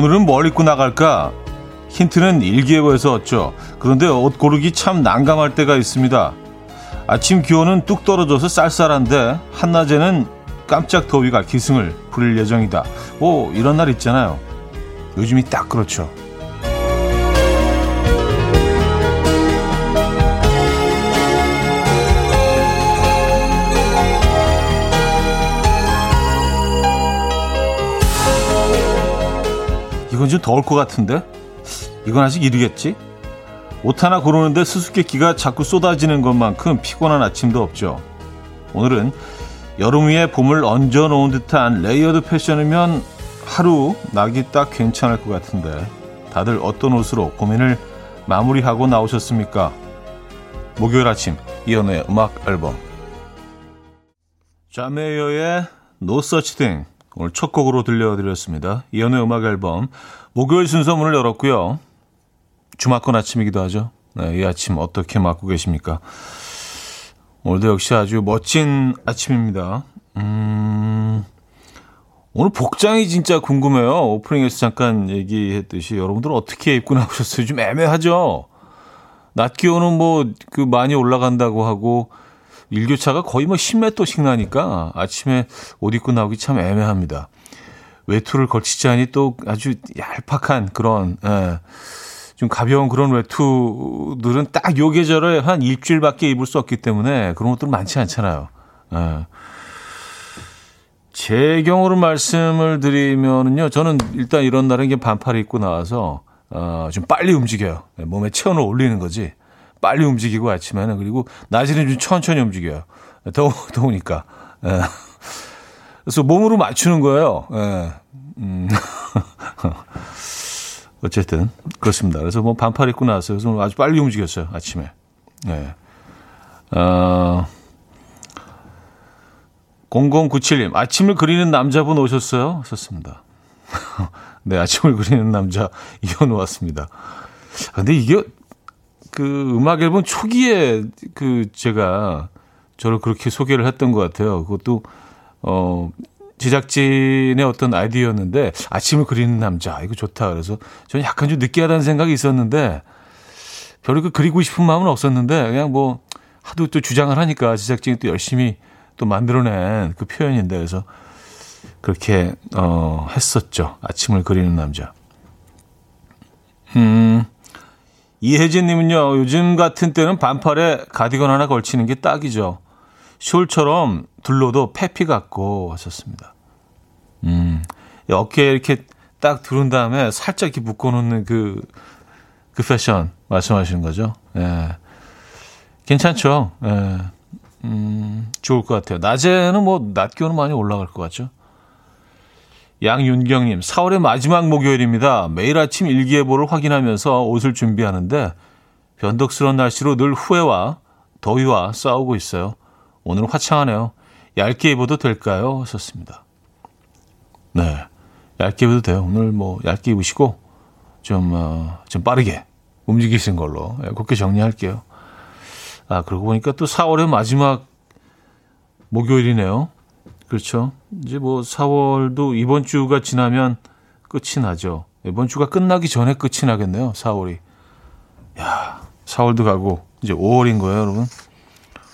오늘은 뭘 입고 나갈까? 힌트는 일기예보에서 얻죠. 그런데 옷 고르기 참 난감할 때가 있습니다. 아침 기온은 뚝 떨어져서 쌀쌀한데 한낮에는 깜짝 더위가 기승을 부릴 예정이다. 뭐 이런 날 있잖아요. 요즘이 딱 그렇죠. 이건 좀 더울 것 같은데? 이건 아직 이르겠지? 옷 하나 고르는데 수수께끼가 자꾸 쏟아지는 것만큼 피곤한 아침도 없죠. 오늘은 여름 위에 봄을 얹어 놓은 듯한 레이어드 패션이면 하루 나기 딱 괜찮을 것 같은데 다들 어떤 옷으로 고민을 마무리하고 나오셨습니까? 목요일 아침 이현우의 음악 앨범 존 메이어의 No Such 오늘 첫 곡으로 들려드렸습니다. 이연우의 음악 앨범 목요일 순서 문을 열었고요. 주말권 아침이기도 하죠. 네, 이 아침 어떻게 맞고 계십니까? 오늘도 역시 아주 멋진 아침입니다. 음, 오늘 복장이 진짜 궁금해요. 오프닝에서 잠깐 얘기했듯이 여러분들 어떻게 입고 나오셨어요? 좀 애매하죠? 낮 기온은 뭐 그 많이 올라간다고 하고 일교차가 거의 뭐 10m씩 나니까 아침에 옷 입고 나오기 참 애매합니다. 외투를 걸치지 않니 또 아주 얄팍한 그런 예, 좀 가벼운 그런 외투들은 딱 요 계절에 한 일주일밖에 입을 수 없기 때문에 그런 것들 많지 않잖아요. 예. 제 경우로 말씀을 드리면은요, 저는 일단 이런 날은 이게 반팔 입고 나와서 어, 좀 빨리 움직여요. 예, 몸에 체온을 올리는 거지. 빨리 움직이고 아침에는 그리고 낮에는 좀 천천히 움직여요. 더우, 더우니까. 예. 그래서 몸으로 맞추는 거예요. 예. 음. 어쨌든 그렇습니다. 그래서 뭐 반팔 입고 나왔어요. 그래서 아주 빨리 움직였어요. 아침에. 예. 어, 0097님, 아침을 그리는 남자분 오셨어요? 썼습니다. 네, 아침을 그리는 남자 이현우 왔습니다. 근데 이게 그 음악 앨범 초기에 그 제가 저를 그렇게 소개를 했던 것 같아요. 그것도 어 제작진의 어떤 아이디어였는데 아침을 그리는 남자 이거 좋다. 그래서 저는 약간 좀 느끼하다는 생각이 있었는데 별로 그 그리고 싶은 마음은 없었는데 그냥 뭐 하도 또 주장을 하니까 제작진이 또 열심히 또 만들어낸 그 표현인데 그래서 그렇게 어 했었죠. 아침을 그리는 남자. 음. 이혜진 님은요. 요즘 같은 때는 반팔에 가디건 하나 걸치는 게 딱이죠. 숄처럼 둘러도 페피 같고 하셨습니다. 음. 어깨에 이렇게 딱 두른 다음에 살짝 이렇게 묶어 놓는 그, 그 패션 말씀하시는 거죠. 예. 괜찮죠. 예. 음, 좋을 것 같아요. 낮에는 뭐, 낮 기온은 많이 올라갈 것 같죠. 양윤경님, 4월의 마지막 목요일입니다. 매일 아침 일기예보를 확인하면서 옷을 준비하는데, 변덕스러운 날씨로 늘 후회와 더위와 싸우고 있어요. 오늘은 화창하네요. 얇게 입어도 될까요? 하셨습니다. 네. 얇게 입어도 돼요. 오늘 뭐, 얇게 입으시고, 좀, 어, 좀 빠르게 움직이신 걸로. 예, 그렇게 정리할게요. 아, 그러고 보니까 또 4월의 마지막 목요일이네요. 그렇죠. 이제 뭐 4월도 이번 주가 지나면 끝이 나죠. 이번 주가 끝나기 전에 끝이 나겠네요. 4월이. 야, 4월도 가고 이제 5월인 거예요, 여러분.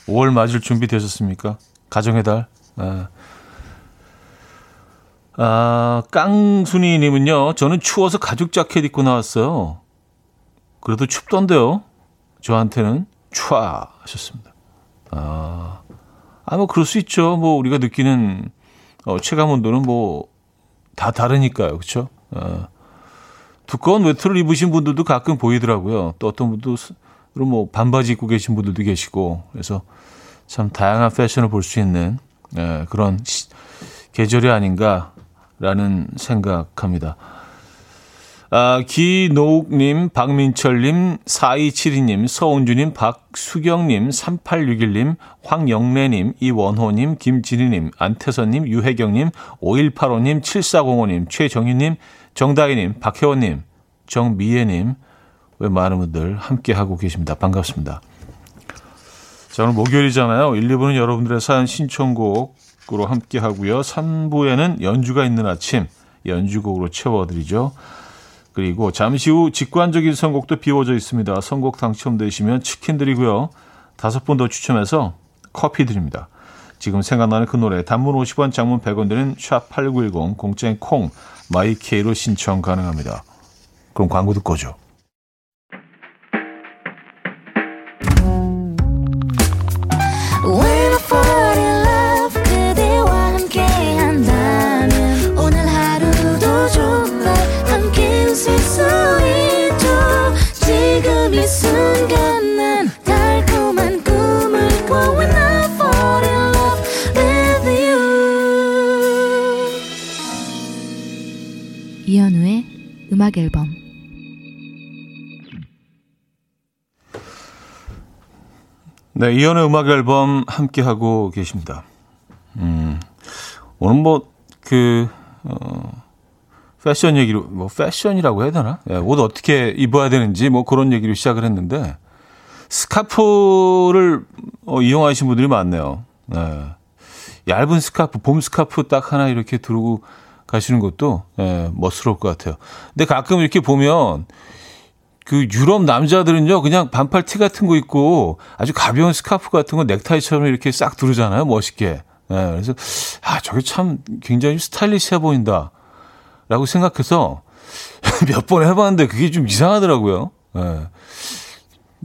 5월 맞을 준비 되셨습니까? 가정의 달. 아, 아 깡순이 님은요. 저는 추워서 가죽 자켓 입고 나왔어요. 그래도 춥던데요. 저한테는 촤 하셨습니다. 아, 아, 뭐, 그럴 수 있죠. 뭐, 우리가 느끼는, 어, 체감 온도는 뭐, 다 다르니까요. 그쵸? 어, 두꺼운 외투를 입으신 분들도 가끔 보이더라고요. 또 어떤 분도, 뭐, 반바지 입고 계신 분들도 계시고. 그래서 참 다양한 패션을 볼 수 있는, 예, 그런 시, 계절이 아닌가라는 생각합니다. 아, 기노욱님, 박민철님, 4272님, 서은주님, 박수경님, 3861님, 황영래님, 이원호님, 김진희님, 안태선님, 유혜경님, 5185님, 7405님, 최정희님, 정다희님, 박혜원님, 정미애님, 왜 많은 분들 함께하고 계십니다. 반갑습니다. 자, 오늘 목요일이잖아요. 1, 2부는 여러분들의 사연 신청곡으로 함께하고요. 3부에는 연주가 있는 아침, 연주곡으로 채워드리죠. 그리고 잠시 후 직관적인 선곡도 비워져 있습니다. 선곡 당첨되시면 치킨 드리고요. 다섯 분 더 추첨해서 커피 드립니다. 지금 생각나는 그 노래 단문 50원 장문 100원 드는 샵8910 공짜인 콩 마이케이로 신청 가능합니다. 그럼 광고 듣고 오죠. 음악 앨범 네, 이현우의 음악 앨범 함께 하고 계십니다. 음, 오늘 뭐, 그, 어, 패션 얘기로, 뭐, 패션이라고 해야 되나? 예, 옷 어떻게 입어야 되는지, 뭐, 그런 얘기로 시작을 했는데, 스카프를 어, 이용하시는 분들이 많네요. 네. 얇은 스카프, 봄 스카프 딱 하나 이렇게 두르고 가시는 것도 예, 멋스러울 것 같아요. 근데 가끔 이렇게 보면 그 유럽 남자들은요 그냥 반팔 티 같은 거 입고 아주 가벼운 스카프 같은 거 넥타이처럼 이렇게 싹 두르잖아요 멋있게. 예, 그래서 아 저게 참 굉장히 스타일리시해 보인다라고 생각해서 몇 번 해봤는데 그게 좀 이상하더라고요. 예.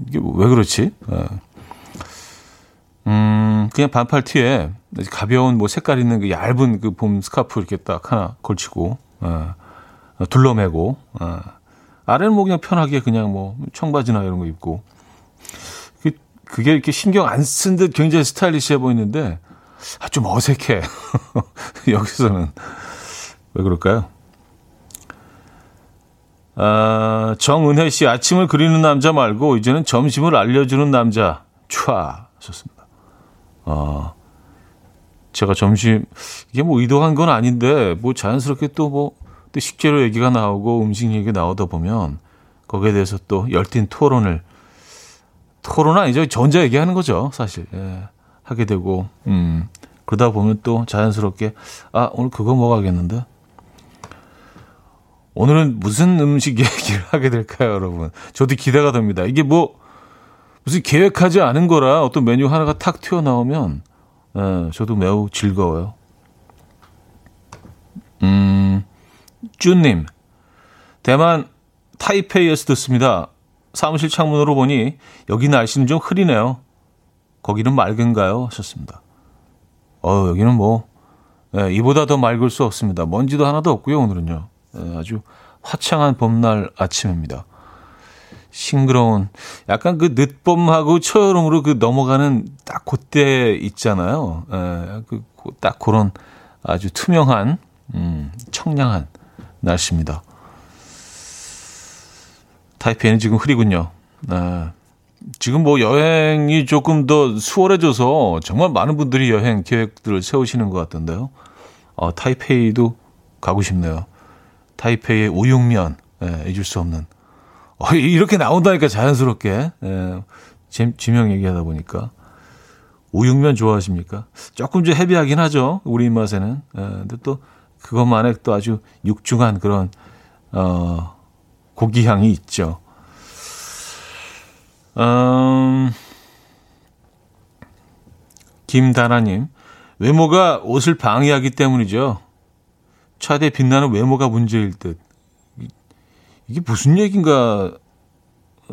이게 왜 그렇지? 예. 음, 그냥 반팔 티에 가벼운 뭐 색깔 있는 그 얇은 그 봄 스카프 이렇게 딱 하나 걸치고, 어, 둘러매고, 어, 아래는 뭐 그냥 편하게 그냥 뭐 청바지나 이런 거 입고, 그, 그게 이렇게 신경 안 쓴 듯 굉장히 스타일리시해 보이는데, 아, 좀 어색해. 여기서는. 왜 그럴까요? 아, 정은혜 씨, 아침을 그리는 남자 말고, 이제는 점심을 알려주는 남자. 촤. 하셨습니다. 아, 제가 점심, 이게 뭐 의도한 건 아닌데, 뭐 자연스럽게 또 뭐, 또 식재료 얘기가 나오고 음식 얘기 나오다 보면, 거기에 대해서 또 열띤 토론을, 토론 아니죠. 전자 얘기하는 거죠, 사실. 예, 하게 되고, 음, 그러다 보면 또 자연스럽게, 아, 오늘 그거 먹어야겠는데? 오늘은 무슨 음식 얘기를 하게 될까요, 여러분? 저도 기대가 됩니다. 이게 뭐, 무슨 계획하지 않은 거라 어떤 메뉴 하나가 탁 튀어나오면 예, 저도 매우 즐거워요. 음, 쭈님, 대만 타이페이에서 듣습니다. 사무실 창문으로 보니 여기 날씨는 좀 흐리네요. 거기는 맑은가요? 하셨습니다. 어, 여기는 뭐 예, 이보다 더 맑을 수 없습니다. 먼지도 하나도 없고요. 오늘은요. 예, 아주 화창한 봄날 아침입니다. 싱그러운 약간 그 늦봄하고 초여름으로 그 넘어가는 딱 그때 있잖아요. 에, 그, 딱 그런 아주 투명한 음, 청량한 날씨입니다. 타이페이는 지금 흐리군요. 에, 지금 뭐 여행이 조금 더 수월해져서 정말 많은 분들이 여행 계획들을 세우시는 것 같던데요. 어, 타이페이도 가고 싶네요. 타이페이의 우육면 예, 잊을 수 없는 어, 이렇게 나온다니까 자연스럽게. 예, 지명 얘기하다 보니까. 우육면 좋아하십니까? 조금 좀 헤비하긴 하죠. 우리 입맛에는. 예, 근데 또 그것만의 또 아주 육중한 그런, 어, 고기 향이 있죠. 음, 김다나님, 외모가 옷을 방해하기 때문이죠. 차대 빛나는 외모가 문제일 듯. 이게 무슨 얘기인가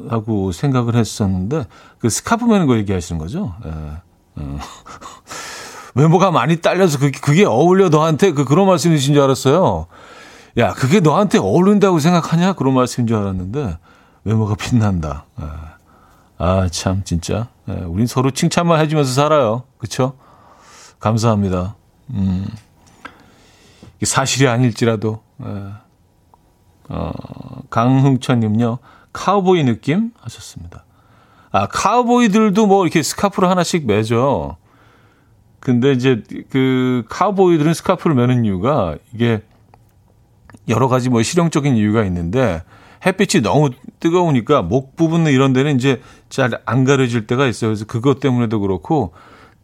하고 생각을 했었는데 그 스카프 매는 거 얘기하시는 거죠? 예. 어. 외모가 많이 딸려서 그게, 그게 어울려 너한테 그 그런 말씀이신 줄 알았어요. 야 그게 너한테 어울린다고 생각하냐 그런 말씀인 줄 알았는데 외모가 빛난다. 예. 아참 진짜 예. 우린 서로 칭찬만 해주면서 살아요. 그렇죠? 감사합니다. 음. 사실이 아닐지라도. 예. 어, 강흥천님요. 카우보이 느낌 하셨습니다. 아, 카우보이들도 뭐 이렇게 스카프를 하나씩 매죠. 근데 이제 그 카우보이들은 스카프를 매는 이유가 이게 여러 가지 뭐 실용적인 이유가 있는데 햇빛이 너무 뜨거우니까 목 부분 이런 데는 이제 잘 안 가려질 때가 있어요. 그래서 그것 때문에도 그렇고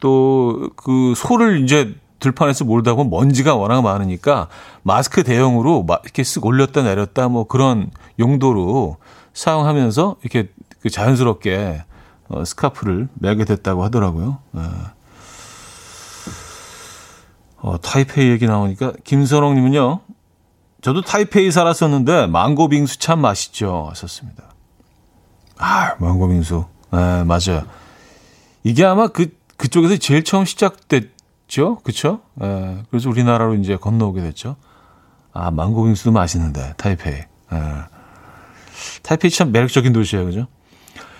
또 그 소를 이제 들판에서 몰다 보면 먼지가 워낙 많으니까 마스크 대용으로 이렇게 쓱 올렸다 내렸다 뭐 그런 용도로 사용하면서 이렇게 그 자연스럽게 어, 스카프를 매게 됐다고 하더라고요. 네. 어, 타이페이 얘기 나오니까 김선홍님은요. 저도 타이페이 살았었는데 망고 빙수 참 맛있죠. 하셨습니다. 아, 망고 빙수. 네, 맞아요. 이게 아마 그 그쪽에서 제일 처음 시작됐 죠. 그렇죠? 네, 그래서 우리나라로 이제 건너오게 됐죠. 아, 망고 빙수도 맛있는데 타이페이. 네. 타이페이 참 매력적인 도시예요. 그죠?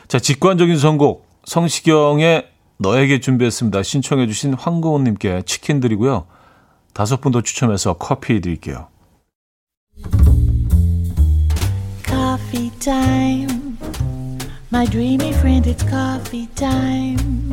자, 직관적인 선곡 성시경의 너에게 준비했습니다. 신청해 주신 황고은 님께 치킨 드리고요. 다섯 분 더 추첨해서 커피 드릴게요. Coffee. My dreamy friend, it's coffee time.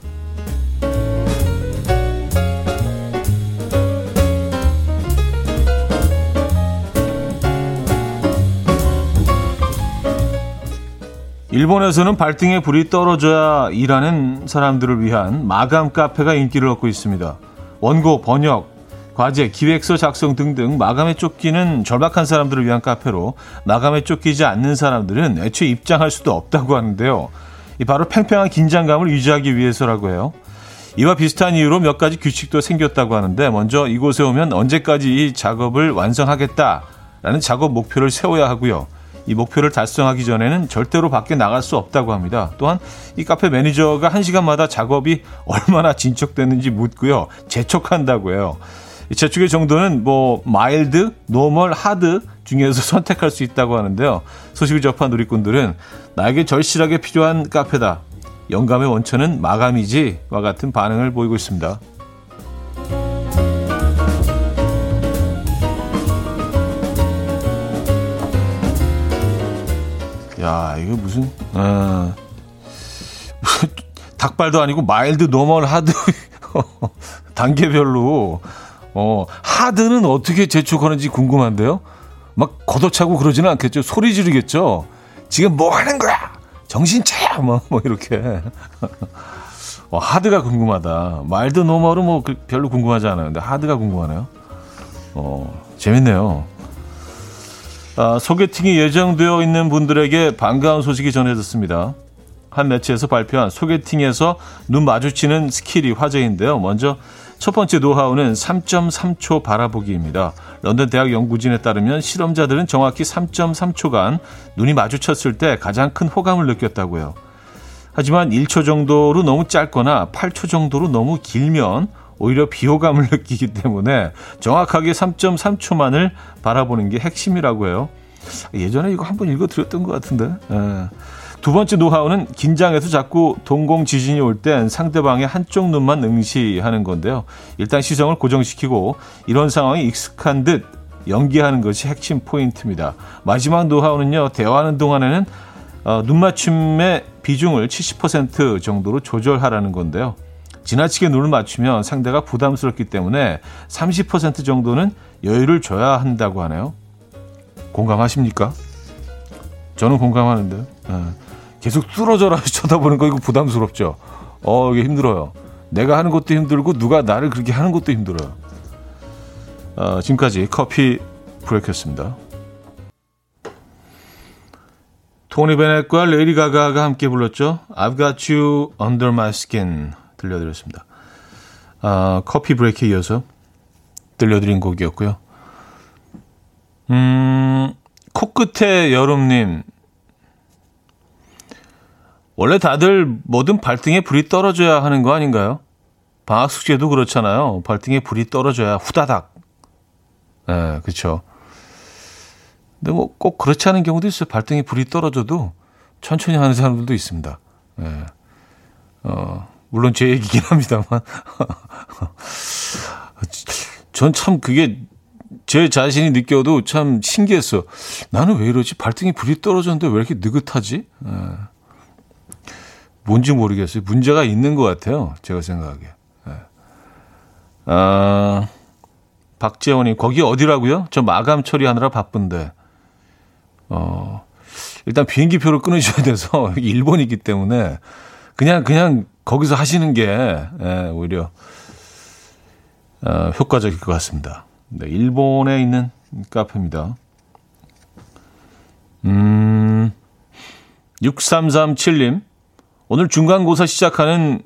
일본에서는 발등에 불이 떨어져야 일하는 사람들을 위한 마감 카페가 인기를 얻고 있습니다. 원고, 번역, 과제, 기획서 작성 등등 마감에 쫓기는 절박한 사람들을 위한 카페로 마감에 쫓기지 않는 사람들은 애초에 입장할 수도 없다고 하는데요. 이 바로 팽팽한 긴장감을 유지하기 위해서라고 해요. 이와 비슷한 이유로 몇 가지 규칙도 생겼다고 하는데 먼저 이곳에 오면 언제까지 이 작업을 완성하겠다라는 작업 목표를 세워야 하고요. 이 목표를 달성하기 전에는 절대로 밖에 나갈 수 없다고 합니다. 또한 이 카페 매니저가 한시간마다 작업이 얼마나 진척됐는지 묻고요. 재촉한다고 해요. 재촉의 정도는 뭐 mild, normal, hard 중에서 선택할 수 있다고 하는데요. 소식을 접한 누리꾼들은 나에게 절실하게 필요한 카페다. 영감의 원천은 마감이지와 같은 반응을 보이고 있습니다. 야, 이거 무슨, 아, 무슨, 닭발도 아니고 mild, normal, hard, 단계별로, 어, hard는 어떻게 재촉하는지 궁금한데요? 막 걷어차고 그러지는 않겠죠? 소리 지르겠죠? 지금 뭐 하는 거야? 정신 차려! 뭐, 뭐, 이렇게. 어, hard가 궁금하다. mild, normal은 뭐 그 별로 궁금하지 않아요. 근데 hard가 궁금하네요. 어, 재밌네요. 아, 소개팅이 예정되어 있는 분들에게 반가운 소식이 전해졌습니다. 한 매체에서 발표한 소개팅에서 눈 마주치는 스킬이 화제인데요. 먼저 첫 번째 노하우는 3.3초 바라보기입니다. 런던 대학 연구진에 따르면 실험자들은 정확히 3.3초간 눈이 마주쳤을 때 가장 큰 호감을 느꼈다고요. 하지만 1초 정도로 너무 짧거나 8초 정도로 너무 길면 오히려 비호감을 느끼기 때문에 정확하게 3.3초만을 바라보는 게 핵심이라고 해요. 예전에 이거 한번 읽어드렸던 것 같은데. 예. 두 번째 노하우는 긴장해서 자꾸 동공 지진이 올 땐 상대방의 한쪽 눈만 응시하는 건데요. 일단 시선을 고정시키고 이런 상황이 익숙한 듯 연기하는 것이 핵심 포인트입니다. 마지막 노하우는요. 대화하는 동안에는 어, 눈맞춤의 비중을 70% 정도로 조절하라는 건데요. 지나치게 눈을 맞추면 상대가 부담스럽기 때문에 30% 정도는 여유를 줘야 한다고 하네요. 공감하십니까? 저는 공감하는데요. 네. 계속 뚫어져라 쳐다보는 거 이거 부담스럽죠. 어, 이게 힘들어요. 내가 하는 것도 힘들고 누가 나를 그렇게 하는 것도 힘들어요. 어, 지금까지 커피 브레이크였습니다. 토니 베넷과 레이디 가가가 함께 불렀죠. I've got you under my skin. 들려드렸습니다. 아, 커피 브레이크에 이어서 들려드린 곡이었고요. 음, 코끝의 여름님. 원래 다들 뭐든 발등에 불이 떨어져야 하는 거 아닌가요? 방학 숙제도 그렇잖아요. 발등에 불이 떨어져야 후다닥. 예, 네, 그쵸. 근데 뭐 꼭 그렇지 않은 경우도 있어요. 발등에 불이 떨어져도 천천히 하는 사람들도 있습니다. 예. 네. 어, 물론 제 얘기긴 합니다만. 전 참 그게 제 자신이 느껴도 참 신기했어. 나는 왜 이러지? 발등에 불이 떨어졌는데 왜 이렇게 느긋하지? 에. 예. 뭔지 모르겠어요. 문제가 있는 것 같아요. 제가 생각하기에. 에. 예. 아, 박재원님, 거기 어디라고요? 저 마감 처리하느라 바쁜데. 어, 일단 비행기표를 끊으셔야 돼서 일본이기 때문에 그냥, 그냥 거기서 하시는 게, 예, 오히려, 어, 효과적일 것 같습니다. 네, 일본에 있는 카페입니다. 음, 6337님, 오늘 중간고사 시작하는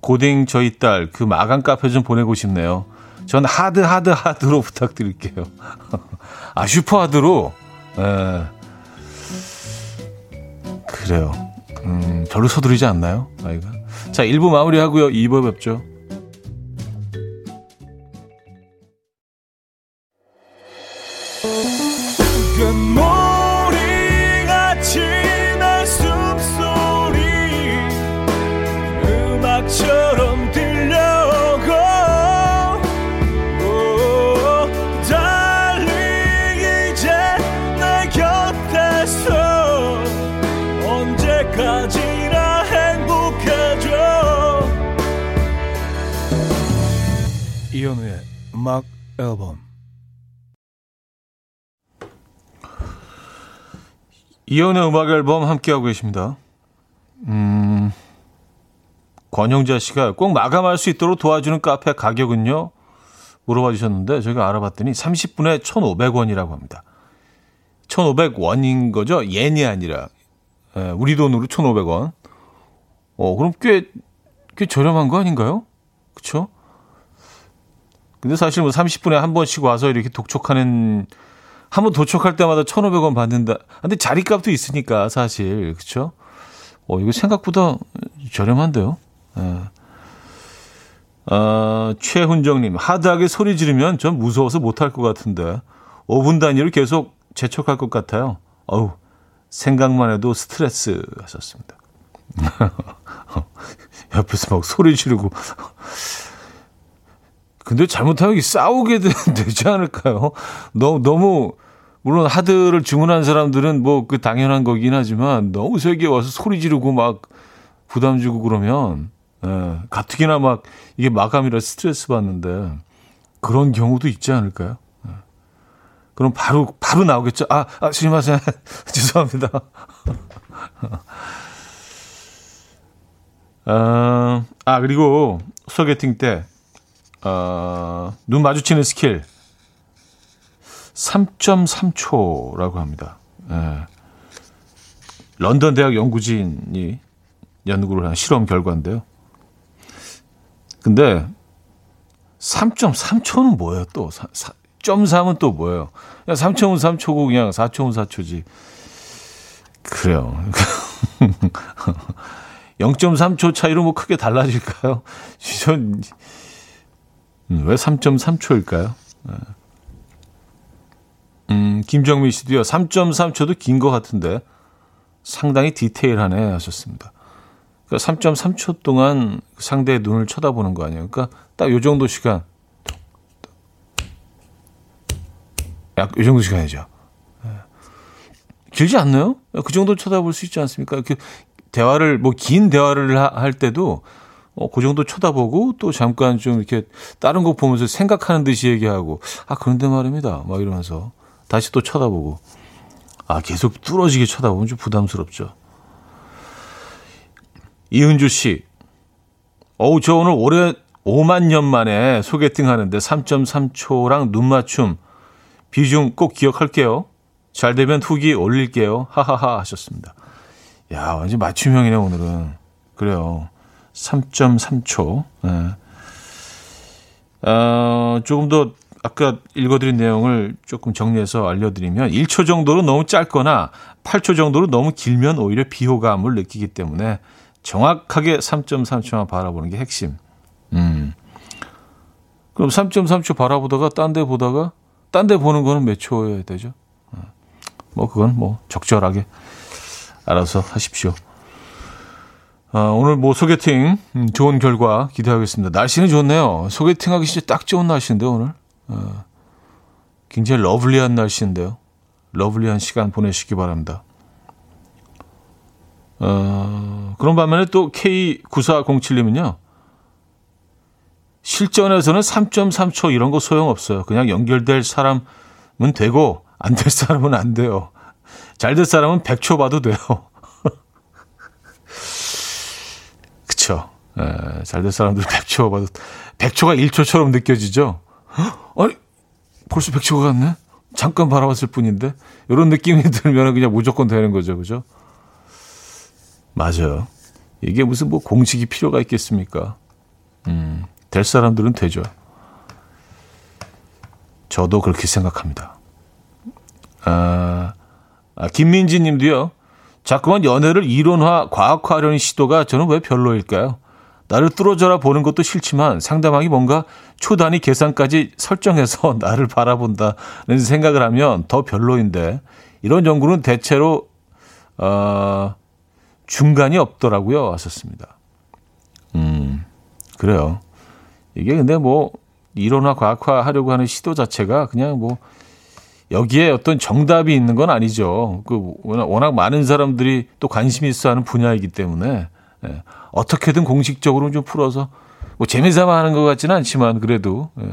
고딩 저희 딸 그 마감 카페 좀 보내고 싶네요. 전 하드 하드 하드로 부탁드릴게요. 아 슈퍼 하드로. 에. 예. 그래요. 음, 별로 서두르지 않나요? 아이가. 자, 1부 마무리하고요. 2부 뵙죠. 음악 앨범 이현우의 음악 앨범 함께하고 계십니다. 음, 권영자 씨가 꼭 마감할 수 있도록 도와주는 카페 가격은요? 물어봐 주셨는데 저희가 알아봤더니 30분에 1,500원이라고 합니다. 1,500원인 거죠? yen이 아니라 예, 우리 돈으로 1,500원. 어, 그럼 꽤, 꽤 저렴한 거 아닌가요? 그쵸? 근데 사실 뭐 30분에 한 번씩 와서 이렇게 독촉하는 한 번 도촉할 때마다 1,500원 받는다. 근데 자리값도 있으니까 사실 그렇죠? 어 이거 생각보다 저렴한데요. 예. 어, 최훈정님 하드하게 소리 지르면 전 무서워서 못할 것 같은데 5분 단위로 계속 재촉할 것 같아요. 어우 생각만 해도 스트레스 하셨습니다. 옆에서 막 소리 지르고 근데 잘못하면 싸우게 되지 않을까요? 너무, 너무, 물론 하드를 주문한 사람들은 뭐 그 당연한 거긴 하지만 너무 세게 와서 소리 지르고 막 부담 주고 그러면, 예, 가뜩이나 막 이게 마감이라 스트레스 받는데 그런 경우도 있지 않을까요? 예. 그럼 바로, 바로 나오겠죠. 아, 아, 스미마세. 죄송합니다. 아, 아, 그리고 소개팅 때 어, 눈 마주치는 스킬 3.3초라고 합니다. 예. 런던 대학 연구진이 연구를 한 실험 결과인데요. 근데 3.3초는 뭐예요 또? 3은 또 뭐예요? 그냥 3초는 3초고 그냥 4초는 4초지. 그래요. 0.3초 차이로 뭐 크게 달라질까요? 전 음, 왜 3.3초일까요? 음, 김정민 씨도요, 3.3초도 긴 것 같은데 상당히 디테일하네 하셨습니다. 그러니까 3.3초 동안 상대의 눈을 쳐다보는 거 아니에요. 그러니까 딱 요 정도 시간. 약, 요 정도 시간이죠. 예. 길지 않나요? 그 정도 쳐다볼 수 있지 않습니까? 그 대화를, 뭐, 긴 대화를 할 때도 어, 그 정도 쳐다보고 또 잠깐 좀 이렇게 다른 거 보면서 생각하는 듯이 얘기하고 아 그런데 말입니다. 막 이러면서 다시 또 쳐다보고 아 계속 뚫어지게 쳐다보면 좀 부담스럽죠. 이은주 씨, 어우 저 오늘 올해 5만 년 만에 소개팅 하는데 3.3초랑 눈 맞춤 비중 꼭 기억할게요. 잘 되면 후기 올릴게요. 하하하 하셨습니다. 야 완전 맞춤형이네 오늘은. 그래요. 3.3초. 네. 어, 조금 더 아까 읽어드린 내용을 조금 정리해서 알려드리면 1초 정도로 너무 짧거나 8초 정도로 너무 길면 오히려 비호감을 느끼기 때문에 정확하게 3.3초만 바라보는 게 핵심. 음. 그럼 3.3초 바라보다가 딴 데 보다가 딴 데 보는 거는 몇 초여야 되죠? 어. 뭐 그건 뭐 적절하게 알아서 하십시오. 아, 오늘 뭐 소개팅 음, 좋은 결과 기대하겠습니다. 날씨는 좋네요. 소개팅 하기 진짜 딱 좋은 날씨인데 오늘. 어, 굉장히 lovely한 날씨인데요. lovely한 시간 보내시기 바랍니다. 어, 그런 반면에 또 K9407님은요. 실전에서는 3.3초 이런 거 소용없어요. 그냥 연결될 사람은 되고 안 될 사람은 안 돼요. 잘 될 사람은 100초 봐도 돼요. 잘될 사람들 100초 봐도 100초가 1초처럼 느껴지죠. 아니 벌써 100초가 갔네. 잠깐 바라봤을 뿐인데 이런 느낌이 들면 그냥 무조건 되는 거죠, 그죠? 맞아요. 이게 무슨 뭐 공식이 필요가 있겠습니까? 음, 될 사람들은 되죠. 저도 그렇게 생각합니다. 아, 아 김민지 님도요. 자꾸만 연애를 이론화, 과학화하려는 시도가 저는 왜 별로일까요? 나를 뚫어져라 보는 것도 싫지만 상대방이 뭔가 초단위 계산까지 설정해서 나를 바라본다는 생각을 하면 더 별로인데 이런 연구는 대체로 어, 중간이 없더라고요. 왔었습니다. 음, 그래요. 이게 근데 뭐 이론화 과학화 하려고 하는 시도 자체가 그냥 뭐 여기에 어떤 정답이 있는 건 아니죠. 그 워낙 많은 사람들이 또 관심이 있어 하는 분야이기 때문에 예, 어떻게든 공식적으로 좀 풀어서 뭐 재미삼아 하는 것 같지는 않지만 그래도 예,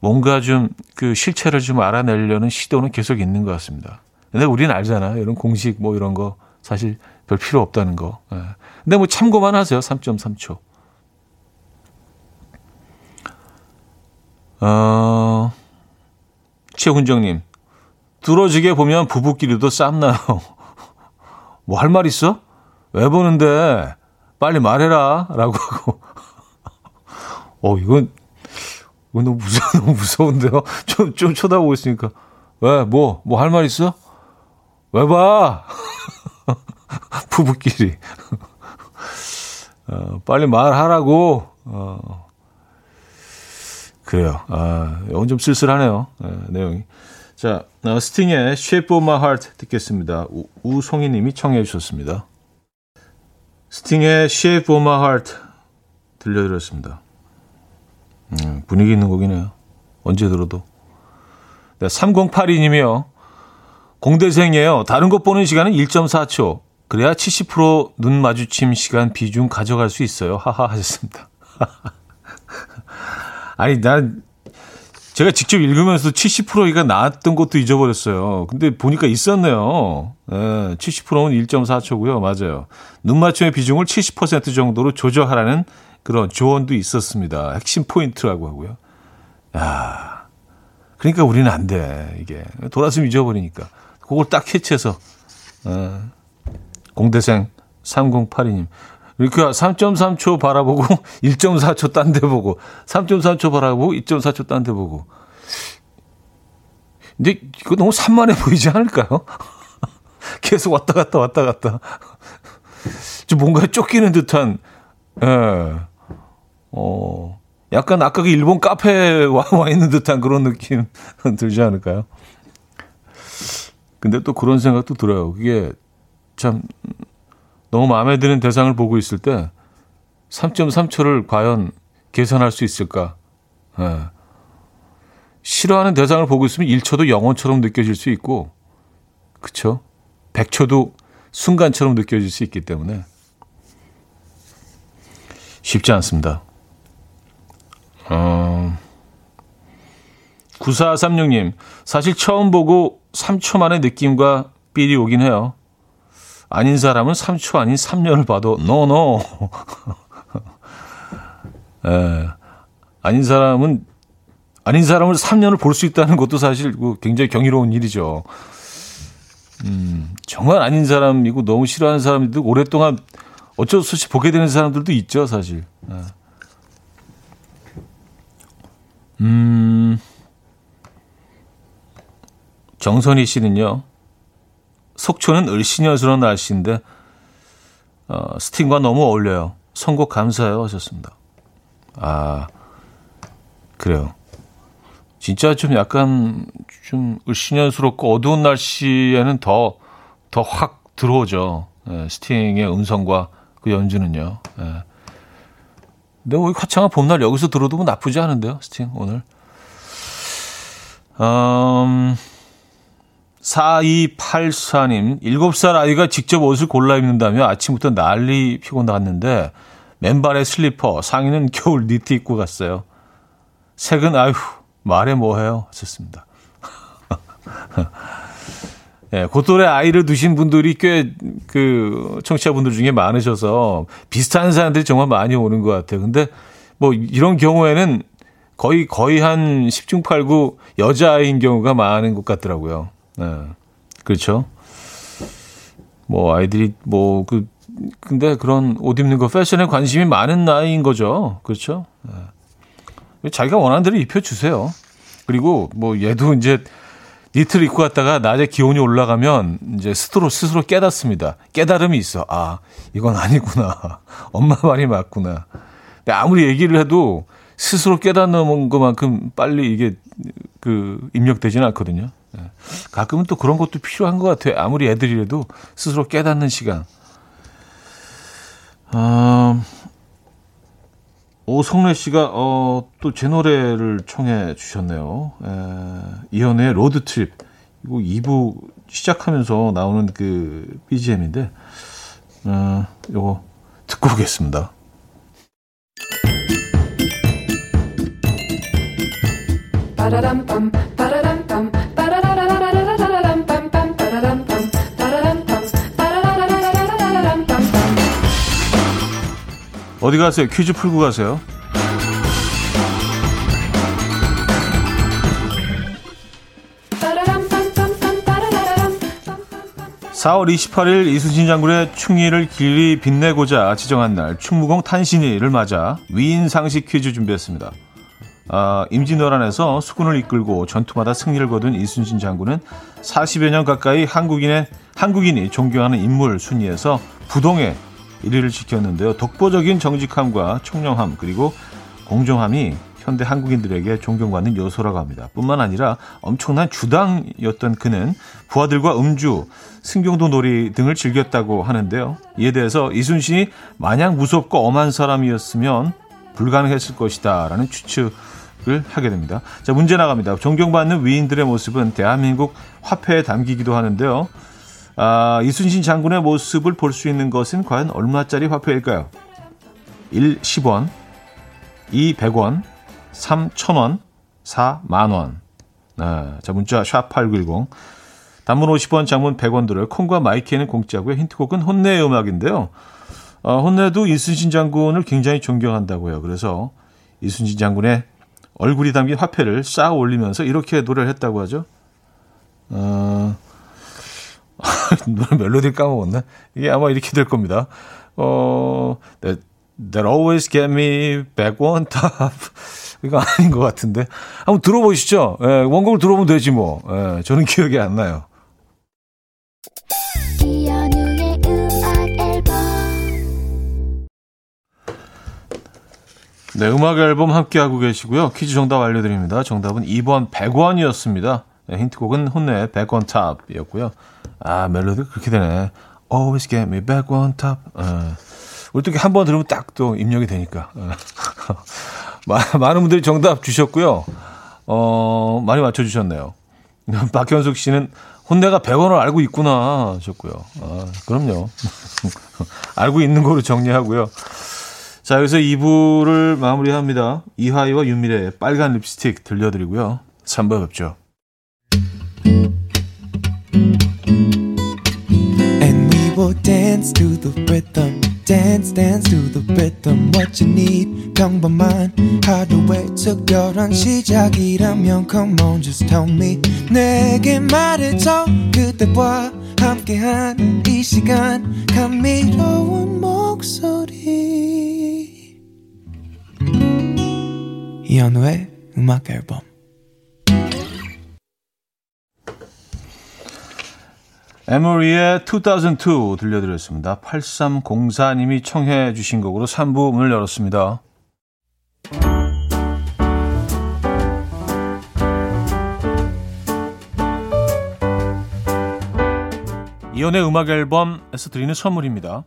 뭔가 좀 그 실체를 좀 알아내려는 시도는 계속 있는 것 같습니다. 근데 우리는 알잖아요. 이런 공식 뭐 이런 거 사실 별 필요 없다는 거. 예. 근데 뭐 참고만 하세요. 3.3초. 어, 최훈정님, 뚫어지게 보면 부부끼리도 쌈나요. 뭐 할 말 있어? 왜 보는데? 빨리 말해라. 라고 하고. 어, 이건, 이건 너무 무서워, 너무 무서운데요? 좀, 좀 쳐다보고 있으니까. 왜, 뭐, 뭐 할 말 있어? 왜 봐? 부부끼리. 어, 빨리 말하라고. 어. 그래요. 아, 이건 좀 쓸쓸하네요. 네, 내용이. 자, 어, 스팅의 Shape of My Heart 듣겠습니다. 우, 우송이 님이 청해 주셨습니다. 스팅의 Shape of My Heart 들려드렸습니다. 음, 분위기 있는 곡이네요. 언제 들어도. 네, 3082님이요. 공대생이에요. 다른 것 보는 시간은 1.4초. 그래야 70%눈 마주침 시간 비중 가져갈 수 있어요. 하하 하셨습니다. 아니, 난 제가 직접 읽으면서 70%가 나왔던 것도 잊어버렸어요. 근데 보니까 있었네요. 예, 70%는 1.4초고요. 맞아요. 눈 맞춤의 비중을 70% 정도로 조절하라는 그런 조언도 있었습니다. 핵심 포인트라고 하고요. 야, 그러니까 우리는 안 돼. 이게 돌았으면 잊어버리니까. 그걸 딱 캐치해서 예, 공대생 3082님 그러니까 3.3초 바라보고 1.4초 딴 데 보고 3.3초 바라보고 2.4초 딴 데 보고. 근데 이거 너무 산만해 보이지 않을까요? 계속 왔다 갔다 왔다 갔다. 좀 뭔가 쫓기는 듯한, 예. 어, 약간 아까 그 일본 카페에 와, 와 있는 듯한 그런 느낌 들지 않을까요? 근데 또 그런 생각도 들어요. 그게 참 너무 마음에 드는 대상을 보고 있을 때 3.3초를 과연 계산할 수 있을까? 예. 싫어하는 대상을 보고 있으면 1초도 영원처럼 느껴질 수 있고, 그쵸? 100초도 순간처럼 느껴질 수 있기 때문에 쉽지 않습니다. 어, 9436님, 사실 처음 보고 3초 만의 느낌과 삘이 오긴 해요. 아닌 사람은 3초 아닌 3년을 봐도 노노. 예. 아닌 사람은 아닌 사람을 3년을 볼 수 있다는 것도 사실 그 굉장히 경이로운 일이죠. 음, 정말 아닌 사람이고 너무 싫어하는 사람들도 오랫동안 어쩔 수 없이 보게 되는 사람들도 있죠, 사실. 예. 음, 정선희 씨는요, 속초는 을씨년스러운 날씨인데 어, 스팅과 너무 어울려요. 선곡 감사해요 하셨습니다. 아 그래요. 진짜 좀 약간 좀 을씨년스럽고 어두운 날씨에는 더 더 확 들어오죠. 예, 스팅의 음성과 그 연주는요. 예. 근데 우리 화창한 봄날 여기서 들어도 뭐 나쁘지 않은데요, 스팅 오늘. 음, 4284님, 7살 아이가 직접 옷을 골라 입는다며 아침부터 난리 피고 나갔는데 맨발에 슬리퍼, 상의는 겨울 니트 입고 갔어요. 색은 아휴 말해 뭐해요 하셨습니다. 예, 고또래 아이를 두신 분들이 꽤 그 청취자분들 중에 많으셔서 비슷한 사람들이 정말 많이 오는 것 같아요. 근데 뭐 이런 경우에는 거의 거의 한 10중 8구 여자아이인 경우가 많은 것 같더라고요. 네. 그렇죠. 뭐 아이들이 뭐 그 근데 그런 옷 입는 거 패션에 관심이 많은 나이인 거죠. 그렇죠. 네. 자기가 원하는 대로 입혀 주세요. 그리고 뭐 얘도 이제 니트를 입고 갔다가 낮에 기온이 올라가면 이제 스스로 스스로 깨닫습니다. 깨달음이 있어. 아, 이건 아니구나. 엄마 말이 맞구나. 근데 아무리 얘기를 해도 스스로 깨닫는 것만큼 빨리 이게 그 입력되지는 않거든요. 예. 가끔은 또 그런 것도 필요한 것 같아요. 아무리 애들이라도 스스로 깨닫는 시간. 어, 오성래 씨가 어, 또 제 노래를 청해 주셨네요. 에, 이현우의 Road Trip. 이거 2부 시작하면서 나오는 그 BGM인데, 어, 요거 듣고 오겠습니다. 어디 가세요? 퀴즈 풀고 가세요. 4월 28일 이순신 장군의 충의를 길이 빛내고자 지정한 날 충무공 탄신일을 맞아 위인 상식 퀴즈 준비했습니다. 아, 임진왜란에서 수군을 이끌고 전투마다 승리를 거둔 이순신 장군은 40여 년 가까이 한국인의 한국인이 존경하는 인물 순위에서 부동의 1위를 지켰는데요. 독보적인 정직함과 총명함 그리고 공정함이 현대 한국인들에게 존경받는 요소라고 합니다. 뿐만 아니라 엄청난 주당이었던 그는 부하들과 음주, 승경도 놀이 등을 즐겼다고 하는데요. 이에 대해서 이순신이 마냥 무섭고 엄한 사람이었으면 불가능했을 것이다 라는 추측을 하게 됩니다. 자, 문제 나갑니다. 존경받는 위인들의 모습은 대한민국 화폐에 담기기도 하는데요. 아, 이순신 장군의 모습을 볼 수 있는 것은 과연 얼마짜리 화폐일까요? 1. 10원 2. 100원 3. 1000원 4. 만원 네, 자 문자 샵8910 단문 50원 장문 100원 들어요. 콩과 마이키에는 공짜고요. 힌트곡은 혼내의 음악인데요. 어, 혼내도 이순신 장군을 굉장히 존경한다고요. 그래서 이순신 장군의 얼굴이 담긴 화폐를 쌓아 올리면서 이렇게 노래를 했다고 하죠. 어, 멜로디 까먹었네. 이게 아마 이렇게 될 겁니다. 어, that, that always get me back on top. 이거 아닌 것 같은데. 한번 들어보시죠. 예, 원곡을 들어보면 되지 뭐. 예, 저는 기억이 안 나요. 네, 음악 앨범 함께하고 계시고요. 퀴즈 정답 알려드립니다. 정답은 2번 100원이었습니다. 네, 힌트곡은 혼내 100원 탑이었고요. 아, 멜로디 그렇게 되네. Always get me back on top. 어. 우리 또 한번 들으면 딱 또 입력이 되니까. 어. 많은 분들이 정답 주셨고요. 어, 많이 맞춰주셨네요. 박현숙 씨는 혼내가 100원을 알고 있구나 하셨고요. 아, 그럼요. 알고 있는 거로 정리하고요. 자, 여기서 2부를 마무리합니다. 이하이와 윤미래의 빨간 립스틱 들려드리고요. 3부 뵙죠. Dance to the rhythm. Dance, dance to the rhythm. What you need, 평범한 하루의 특별한 시작이라면 Come on, just tell me. 내게 말해줘 그대와 함께한 이 시간 감미로운 목소리. 이현우의 음악 앨범. 에머리의 2002 들려드렸습니다. 8304님이 청해 주신 곡으로 3부 문을 열었습니다. 이연의 음악 앨범에서 드리는 선물입니다.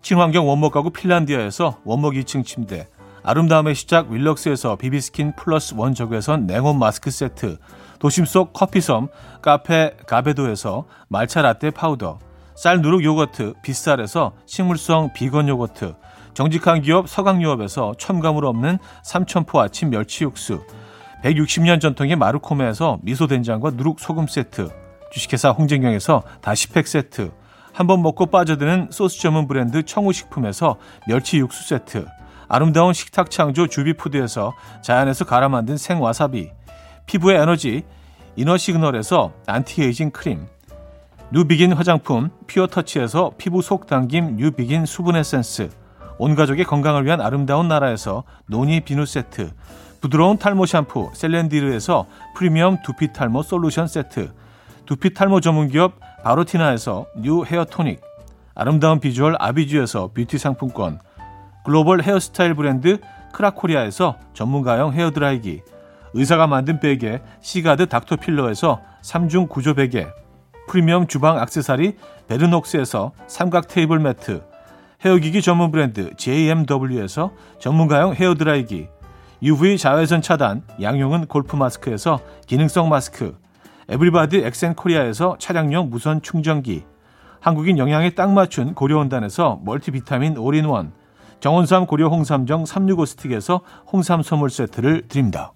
친환경 원목 가구 핀란디아에서 원목 2층 침대 아름다움의 시작 윌럭스에서 비비스킨 플러스 원적외선 냉온 마스크 세트 도심 속 커피섬 카페 가베도에서 말차 라떼 파우더 쌀 누룩 요거트 빗살에서 식물성 비건 요거트 정직한 기업 서강유업에서 첨가물 없는 삼천포 아침 멸치 육수 160년 전통의 마르코메에서 미소 된장과 누룩 소금 세트 주식회사 홍진경에서 다시팩 세트 한번 먹고 빠져드는 소스 전문 브랜드 청우식품에서 멸치 육수 세트 아름다운 식탁 창조 주비푸드에서 자연에서 갈아 만든 생와사비 피부의 에너지 이너 시그널에서 안티에이징 크림 뉴비긴 화장품 피어터치에서 피부 속 당김 뉴비긴 수분 에센스 온 가족의 건강을 위한 아름다운 나라에서 노니 비누 세트 부드러운 탈모 샴푸 셀렌디르에서 프리미엄 두피 탈모 솔루션 세트 두피 탈모 전문 기업 바로티나에서 뉴 헤어 토닉 아름다운 비주얼 아비주에서 뷰티 상품권 글로벌 헤어스타일 브랜드 크라코리아에서 전문가용 헤어 드라이기 의사가 만든 베개 시가드 닥터필러에서 3중 구조 베개 프리미엄 주방 악세사리 베르녹스에서 삼각 테이블 매트 헤어기기 전문 브랜드 JMW에서 전문가용 헤어드라이기 UV 자외선 차단 양용은 골프 마스크에서 기능성 마스크 에브리바디 엑센코리아에서 차량용 무선 충전기 한국인 영양에 딱 맞춘 고려원단에서 멀티비타민 올인원 정원삼 고려 홍삼정 365 스틱에서 홍삼 선물 세트를 드립니다.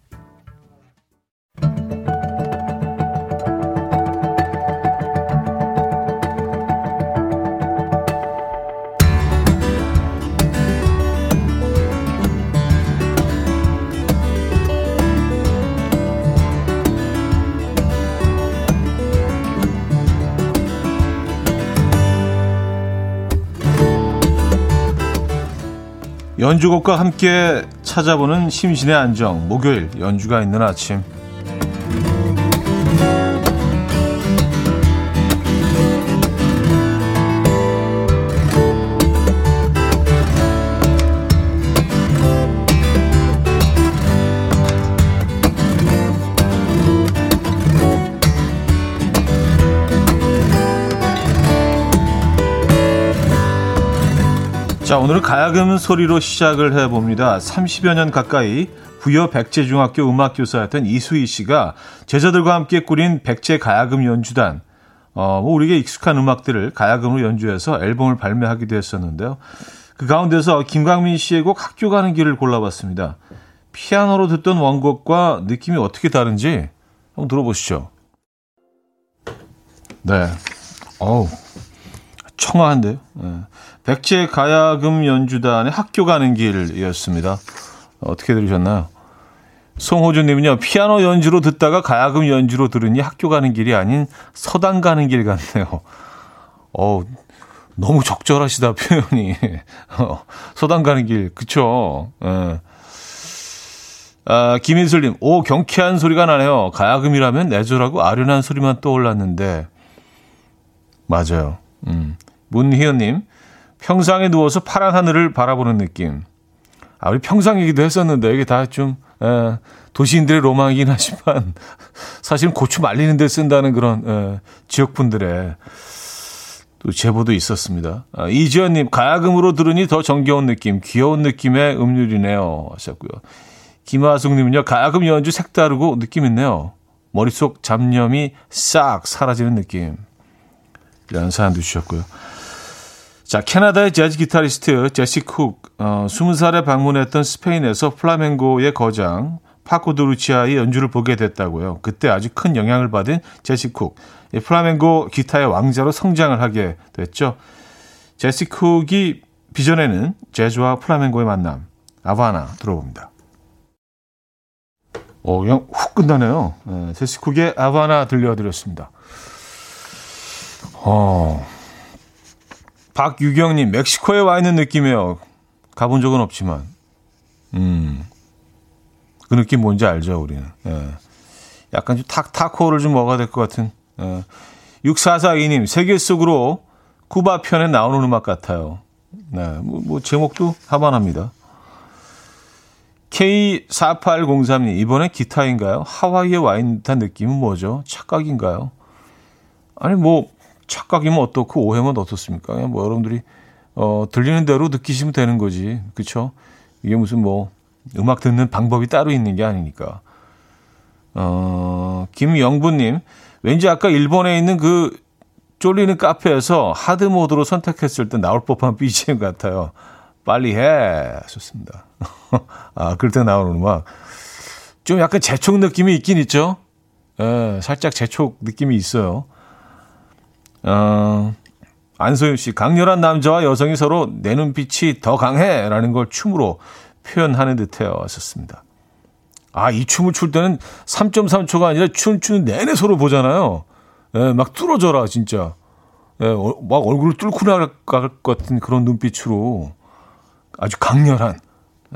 연주곡과 함께 찾아보는 심신의 안정 목요일 연주가 있는 아침 자, 오늘은 가야금 소리로 시작을 해봅니다. 30여 년 가까이 부여 백제중학교 음악교사였던 이수희 씨가 제자들과 함께 꾸린 백제 가야금 연주단, 어, 뭐 우리에게 익숙한 음악들을 가야금으로 연주해서 앨범을 발매하기도 했었는데요. 그 가운데서 김광민 씨의 곡 학교 가는 길을 골라봤습니다. 피아노로 듣던 원곡과 느낌이 어떻게 다른지 한번 들어보시죠. 네. 어우, 청아한데요. 네. 백제 가야금 연주단의 학교 가는 길이었습니다. 어떻게 들으셨나요? 송호준님은요, 피아노 연주로 듣다가 가야금 연주로 들으니 학교 가는 길이 아닌 서당 가는 길 같네요. 어 너무 적절하시다, 표현이. 어, 서당 가는 길, 그쵸. 예. 아, 김인슬님, 오, 경쾌한 소리가 나네요. 가야금이라면 내조라고 아련한 소리만 떠올랐는데. 맞아요. 음. 문희연님, 평상에 누워서 파란 하늘을 바라보는 느낌. 아, 우리 평상이기도 했었는데, 이게 다 좀, 에, 도시인들의 로망이긴 하지만, 사실은 고추 말리는 데 쓴다는 그런, 에, 지역분들의 또 제보도 있었습니다. 아, 이지연님, 가야금으로 들으니 더 정겨운 느낌, 귀여운 느낌의 음률이네요. 하셨고요. 김하숙님은요, 가야금 연주 색다르고 느낌 있네요. 머릿속 잡념이 싹 사라지는 느낌. 이런 사연도 주셨고요. 자, 캐나다의 재즈 기타리스트 제시 쿡, 어, 20살에 방문했던 스페인에서 플라멩고의 거장 파코 데 루치아의 연주를 보게 됐다고요. 그때 아주 큰 영향을 받은 제시 쿡, 플라멩고 기타의 왕자로 성장을 하게 됐죠. 제시 쿡이 빚어내는 재즈와 플라멩고의 만남, 아바나 들어봅니다. 어, 그냥 훅 끝나네요. 네, 제시 쿡의 아바나 들려드렸습니다. 어, 박유경님, 멕시코에 와 있는 느낌이에요. 가본 적은 없지만. 음. 그 느낌 뭔지 알죠, 우리는. 예. 약간 좀 타, 타코를 좀 먹어야 될 것 같은. 예. 6442님, 세계 속으로 쿠바 편에 나오는 음악 같아요. 네. 뭐, 뭐 제목도 하반합니다. K4803님, 이번에 기타인가요? 하와이에 와 있는 듯한 느낌은 뭐죠? 착각인가요? 아니, 뭐, 착각이면 어떻고 오해면 어떻습니까? 뭐 여러분들이 어, 들리는 대로 느끼시면 되는 거지. 그쵸? 이게 무슨 뭐 음악 듣는 방법이 따로 있는 게 아니니까. 어, 김영부님, 왠지 아까 일본에 있는 그 쫄리는 카페에서 하드 모드로 선택했을 때 나올 법한 BGM 같아요. 빨리 해. 좋습니다. 아, 그럴 때 나오는 음악. 좀 약간 재촉 느낌이 있긴 있죠. 예, 살짝 재촉 느낌이 있어요. 어, 안소윤 씨, 강렬한 남자와 여성이 서로 내 눈빛이 더 강해! 라는 걸 춤으로 표현하는 듯해요. 하셨습니다. 아, 이 춤을 출 때는 3.3초가 아니라 춤 추는 내내 서로 보잖아요. 예, 막 뚫어져라, 진짜. 예, 어, 막 얼굴을 뚫고 나갈 것 같은 그런 눈빛으로 아주 강렬한.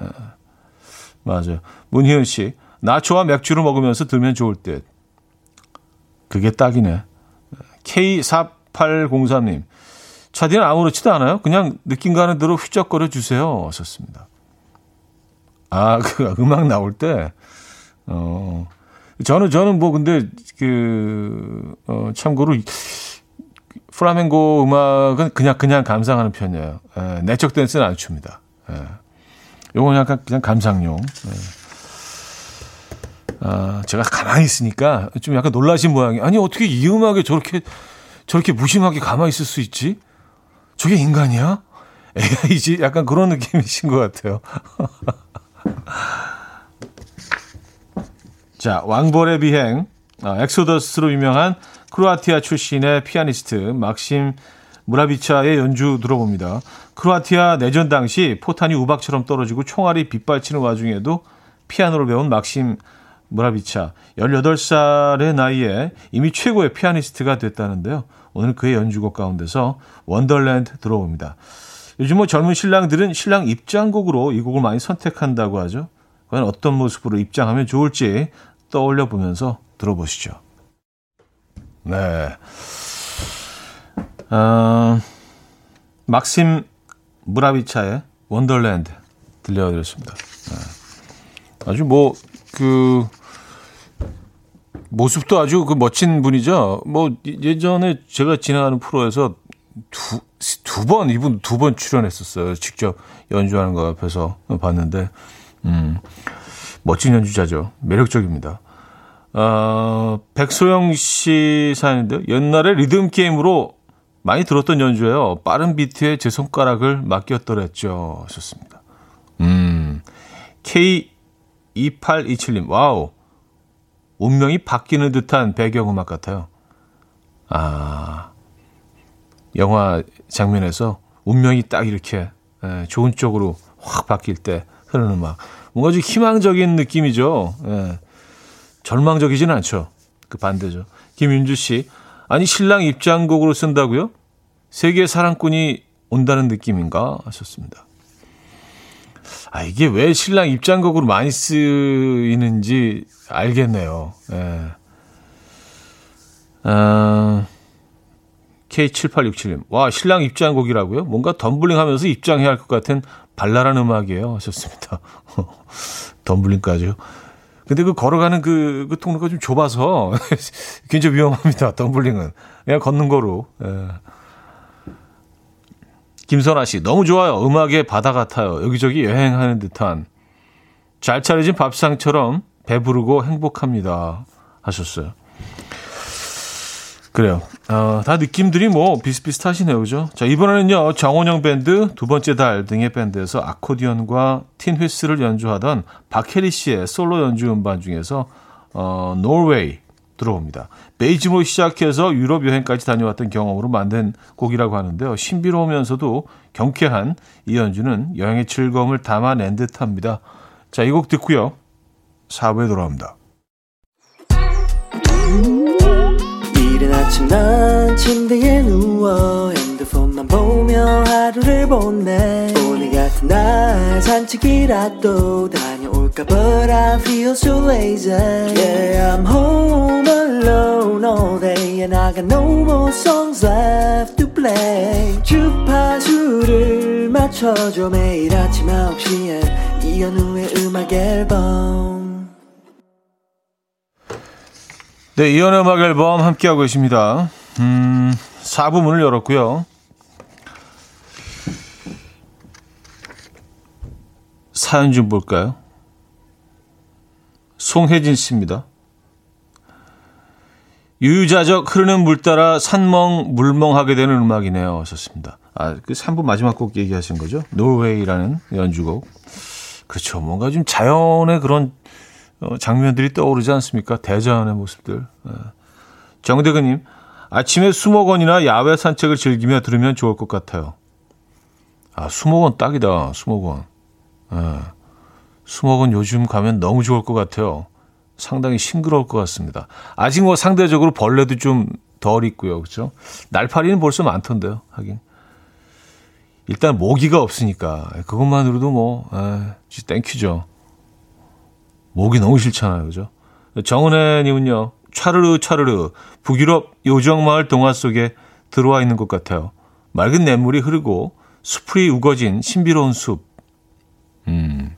예, 맞아요. 문희은 씨, 나초와 맥주를 먹으면서 들면 좋을 듯. 그게 딱이네. K4803님, 차디는 아무렇지도 않아요. 그냥 느낌 가는 대로 휘적거려 주세요. 하셨습니다. 아, 그 음악 나올 때, 어, 저는, 저는 뭐, 근데, 그, 어, 참고로, 플라멩고 음악은 그냥, 그냥 감상하는 편이에요. 에, 내적 댄스는 안 춥니다. 에. 요건 약간 그냥 감상용. 에. 아, 제가 가만히 있으니까 좀 약간 놀라신 모양이. 아니, 어떻게 이 음악에 저렇게, 저렇게 무심하게 가만히 있을 수 있지? 저게 인간이야? AI지? 약간 그런 느낌이신 것 같아요. 자, 왕벌의 비행, 아, Exodus로 유명한 크로아티아 출신의 피아니스트 막심 므라비차의 연주 들어봅니다. 크로아티아 내전 당시 포탄이 우박처럼 떨어지고 총알이 빗발치는 와중에도 피아노를 배운 막심 므라비차 18살의 나이에 이미 최고의 피아니스트가 됐다는데요. 오늘 그의 연주곡 가운데서 Wonderland 들어봅니다. 요즘 뭐 젊은 신랑들은 신랑 입장곡으로 이 곡을 많이 선택한다고 하죠. 과연 어떤 모습으로 입장하면 좋을지 떠올려 보면서 들어보시죠. 네. 어, 막심 무라비차의 원더랜드 들려드렸습니다. 네. 아주 뭐, 그, 모습도 아주 그 멋진 분이죠. 뭐, 예전에 제가 진행하는 프로에서 두, 두 번, 이분 두 번 출연했었어요. 직접 연주하는 거 앞에서 봤는데, 음, 멋진 연주자죠. 매력적입니다. 어, 백소영 씨 사연인데, 옛날에 리듬 게임으로 많이 들었던 연주예요. 빠른 비트에 제 손가락을 맡겼더랬죠. 하셨습니다. 음, K2827님, wow. 운명이 바뀌는 듯한 배경음악 같아요. 아, 영화 장면에서 운명이 딱 이렇게 예, 좋은 쪽으로 확 바뀔 때 흐르는 음악. 뭔가 좀 희망적인 느낌이죠. 예, 절망적이지는 않죠. 그 반대죠. 김윤주 씨. 아니, 신랑 입장곡으로 쓴다고요? 세계 사랑꾼이 온다는 느낌인가? 하셨습니다. 아, 이게 왜 신랑 입장곡으로 많이 쓰이는지 알겠네요. 예. 아, K7867님. 와, 신랑 입장곡이라고요? 뭔가 덤블링 하면서 입장해야 할 것 같은 발랄한 음악이에요. 하셨습니다. 덤블링까지요. 근데 그 걸어가는 그, 그 통로가 좀 좁아서 굉장히 위험합니다. 덤블링은. 그냥 걷는 거로. 예. 김선아 씨, 너무 좋아요. 음악의 바다 같아요. 여기저기 여행하는 듯한. 잘 차려진 밥상처럼 배부르고 행복합니다. 하셨어요. 그래요. 어, 다 느낌들이 뭐 비슷비슷하시네요. 그죠? 자, 이번에는요, 정원영 밴드, 두 번째 달 등의 밴드에서 아코디언과 틴 휘스를 연주하던 박혜리 씨의 솔로 연주 음반 중에서, 어, 노르웨이 들어옵니다. 베이징으로 시작해서 유럽 여행까지 다녀왔던 경험으로 만든 곡이라고 하는데요. 신비로우면서도 경쾌한 이 연주는 여행의 즐거움을 담아낸 듯 합니다. 자, 이 곡 듣고요. 4부에 돌아옵니다. 이른 아침 난 침대에 누워 핸드폰만 보며 하루를 보내 오늘 같은 날 산책이라도 다 녀올까 But I feel so lazy Yeah I'm home alone all day And I got no more songs left to play 주파수를 맞춰줘 매일 아침 9시에 이현우의 음악 앨범 네, 이연의 음악 앨범 함께하고 계십니다. 음, 4부 문을 열었고요. 사연 좀 볼까요? 송혜진 씨입니다. 유유자적 흐르는 물 따라 산멍 물멍하게 되는 음악이네요. 썼습니다. 아, 그 3부 마지막 곡 얘기하신 거죠? 노르웨이라는 연주곡. 그렇죠. 뭔가 좀 자연의 그런 어, 장면들이 떠오르지 않습니까? 대자연의 모습들. 예. 정대근님, 아침에 수목원이나 야외 산책을 즐기며 들으면 좋을 것 같아요. 아, 수목원 딱이다. 수목원. 예. 수목원 요즘 가면 너무 좋을 것 같아요. 상당히 싱그러울 것 같습니다. 아직 뭐 상대적으로 벌레도 좀 덜 있고요. 그렇죠? 날파리는 벌써 많던데요. 하긴. 일단 모기가 없으니까 그것만으로도 뭐 에, Thank you죠. 모기 너무 싫잖아요. 그죠? 정은혜 님은요. 차르르 차르르 북유럽 요정마을 동화 속에 들어와 있는 것 같아요. 맑은 냇물이 흐르고 수풀이 우거진 신비로운 숲. 음.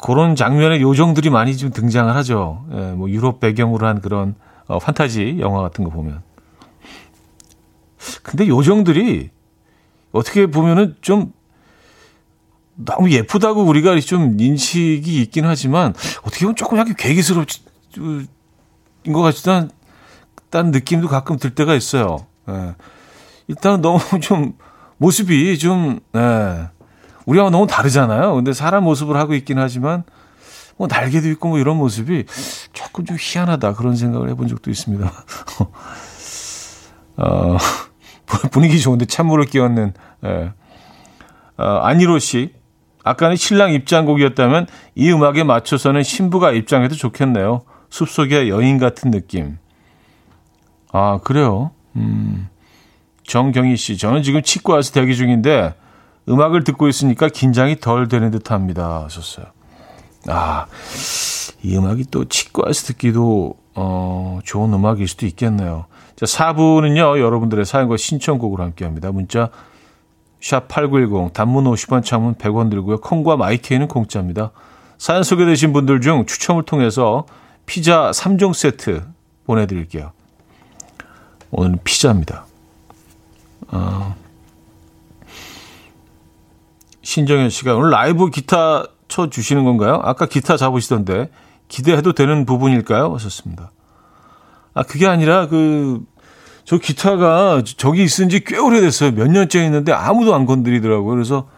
그런 장면의 요정들이 많이 좀 등장을 하죠. 예, 뭐 유럽 배경으로 한 그런 어, 판타지 영화 같은 거 보면. 근데 요정들이 어떻게 보면은 좀 너무 예쁘다고 우리가 좀 인식이 있긴 하지만 어떻게 보면 조금 약간 괴기스러운 것 같지도 않다는 느낌도 가끔 들 때가 있어요. 예. 일단 너무 좀 모습이 좀 예. 우리와 너무 다르잖아요. 근데 사람 모습을 하고 있긴 하지만 뭐 날개도 있고 뭐 이런 모습이 조금 좀 희한하다 그런 생각을 해본 적도 있습니다. 어, 분위기 좋은데 찬물을 끼얹는 예. 어, 안희로 씨. 아까는 신랑 입장곡이었다면 이 음악에 맞춰서는 신부가 입장해도 좋겠네요. 숲속의 여인 같은 느낌. 아, 그래요? 음. 정경희 씨. 저는 지금 치과 와서 대기 중인데 음악을 듣고 있으니까 긴장이 덜 되는 듯 합니다. 하셨어요. 아, 이 음악이 또 치과에서 듣기도, 어, 좋은 음악일 수도 있겠네요. 자, 4부는요, 여러분들의 사연과 신청곡으로 함께 합니다. 문자, 샵8910, 단문 50원, 창문 100원 들고요. 콩과 마이케이는 공짜입니다. 사연 소개되신 분들 중 추첨을 통해서 피자 3종 세트 보내드릴게요. 오늘은 피자입니다. 어, 신정현 씨가 오늘 라이브 기타 쳐 주시는 건가요? 아까 기타 잡으시던데 기대해도 되는 부분일까요? 하셨습니다. 아 그게 아니라 그 저 기타가 저기 있은 지 꽤 오래됐어요. 몇 년째 있는데 아무도 안 건드리더라고요. 그래서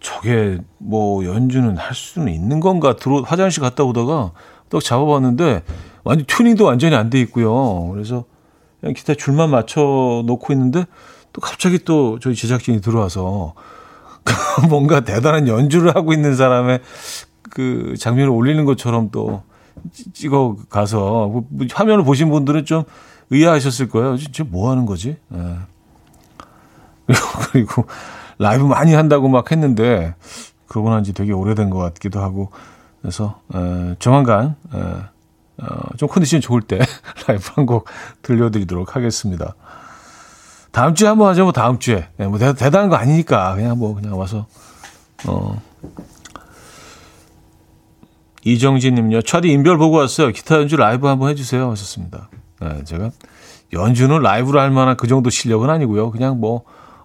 저게 뭐 연주는 할 수는 있는 건가 들어 화장실 갔다 오다가 또 잡아봤는데 완전 튜닝도 완전히 안 돼 있고요. 그래서 그냥 기타 줄만 맞춰 놓고 있는데 또 갑자기 또 저희 제작진이 들어와서 뭔가 대단한 연주를 하고 있는 사람의 그 장면을 올리는 것처럼 또 찍어 가서 뭐 화면을 보신 분들은 좀 의아하셨을 거예요. 진짜 뭐 하는 거지? 예. 그리고 라이브 많이 한다고 막 했는데 그러고 난 지 되게 오래된 것 같기도 하고 그래서 에, 조만간 에, 어, 좀 컨디션 좋을 때 라이브 한 곡 들려드리도록 하겠습니다. 다음 주에 한번 하죠. 뭐 다음 주에. 네, 뭐 대, 대단한 거 아니니까 그냥 뭐 그냥 와서 어. 이정진님요. 차디 인별 보고 왔어요. 기타 연주 라이브 한번 해주세요. 하셨습니다. 네, 제가 연주는 라이브로 할 만한 그 정도 실력은 아니고요. 그냥 뭐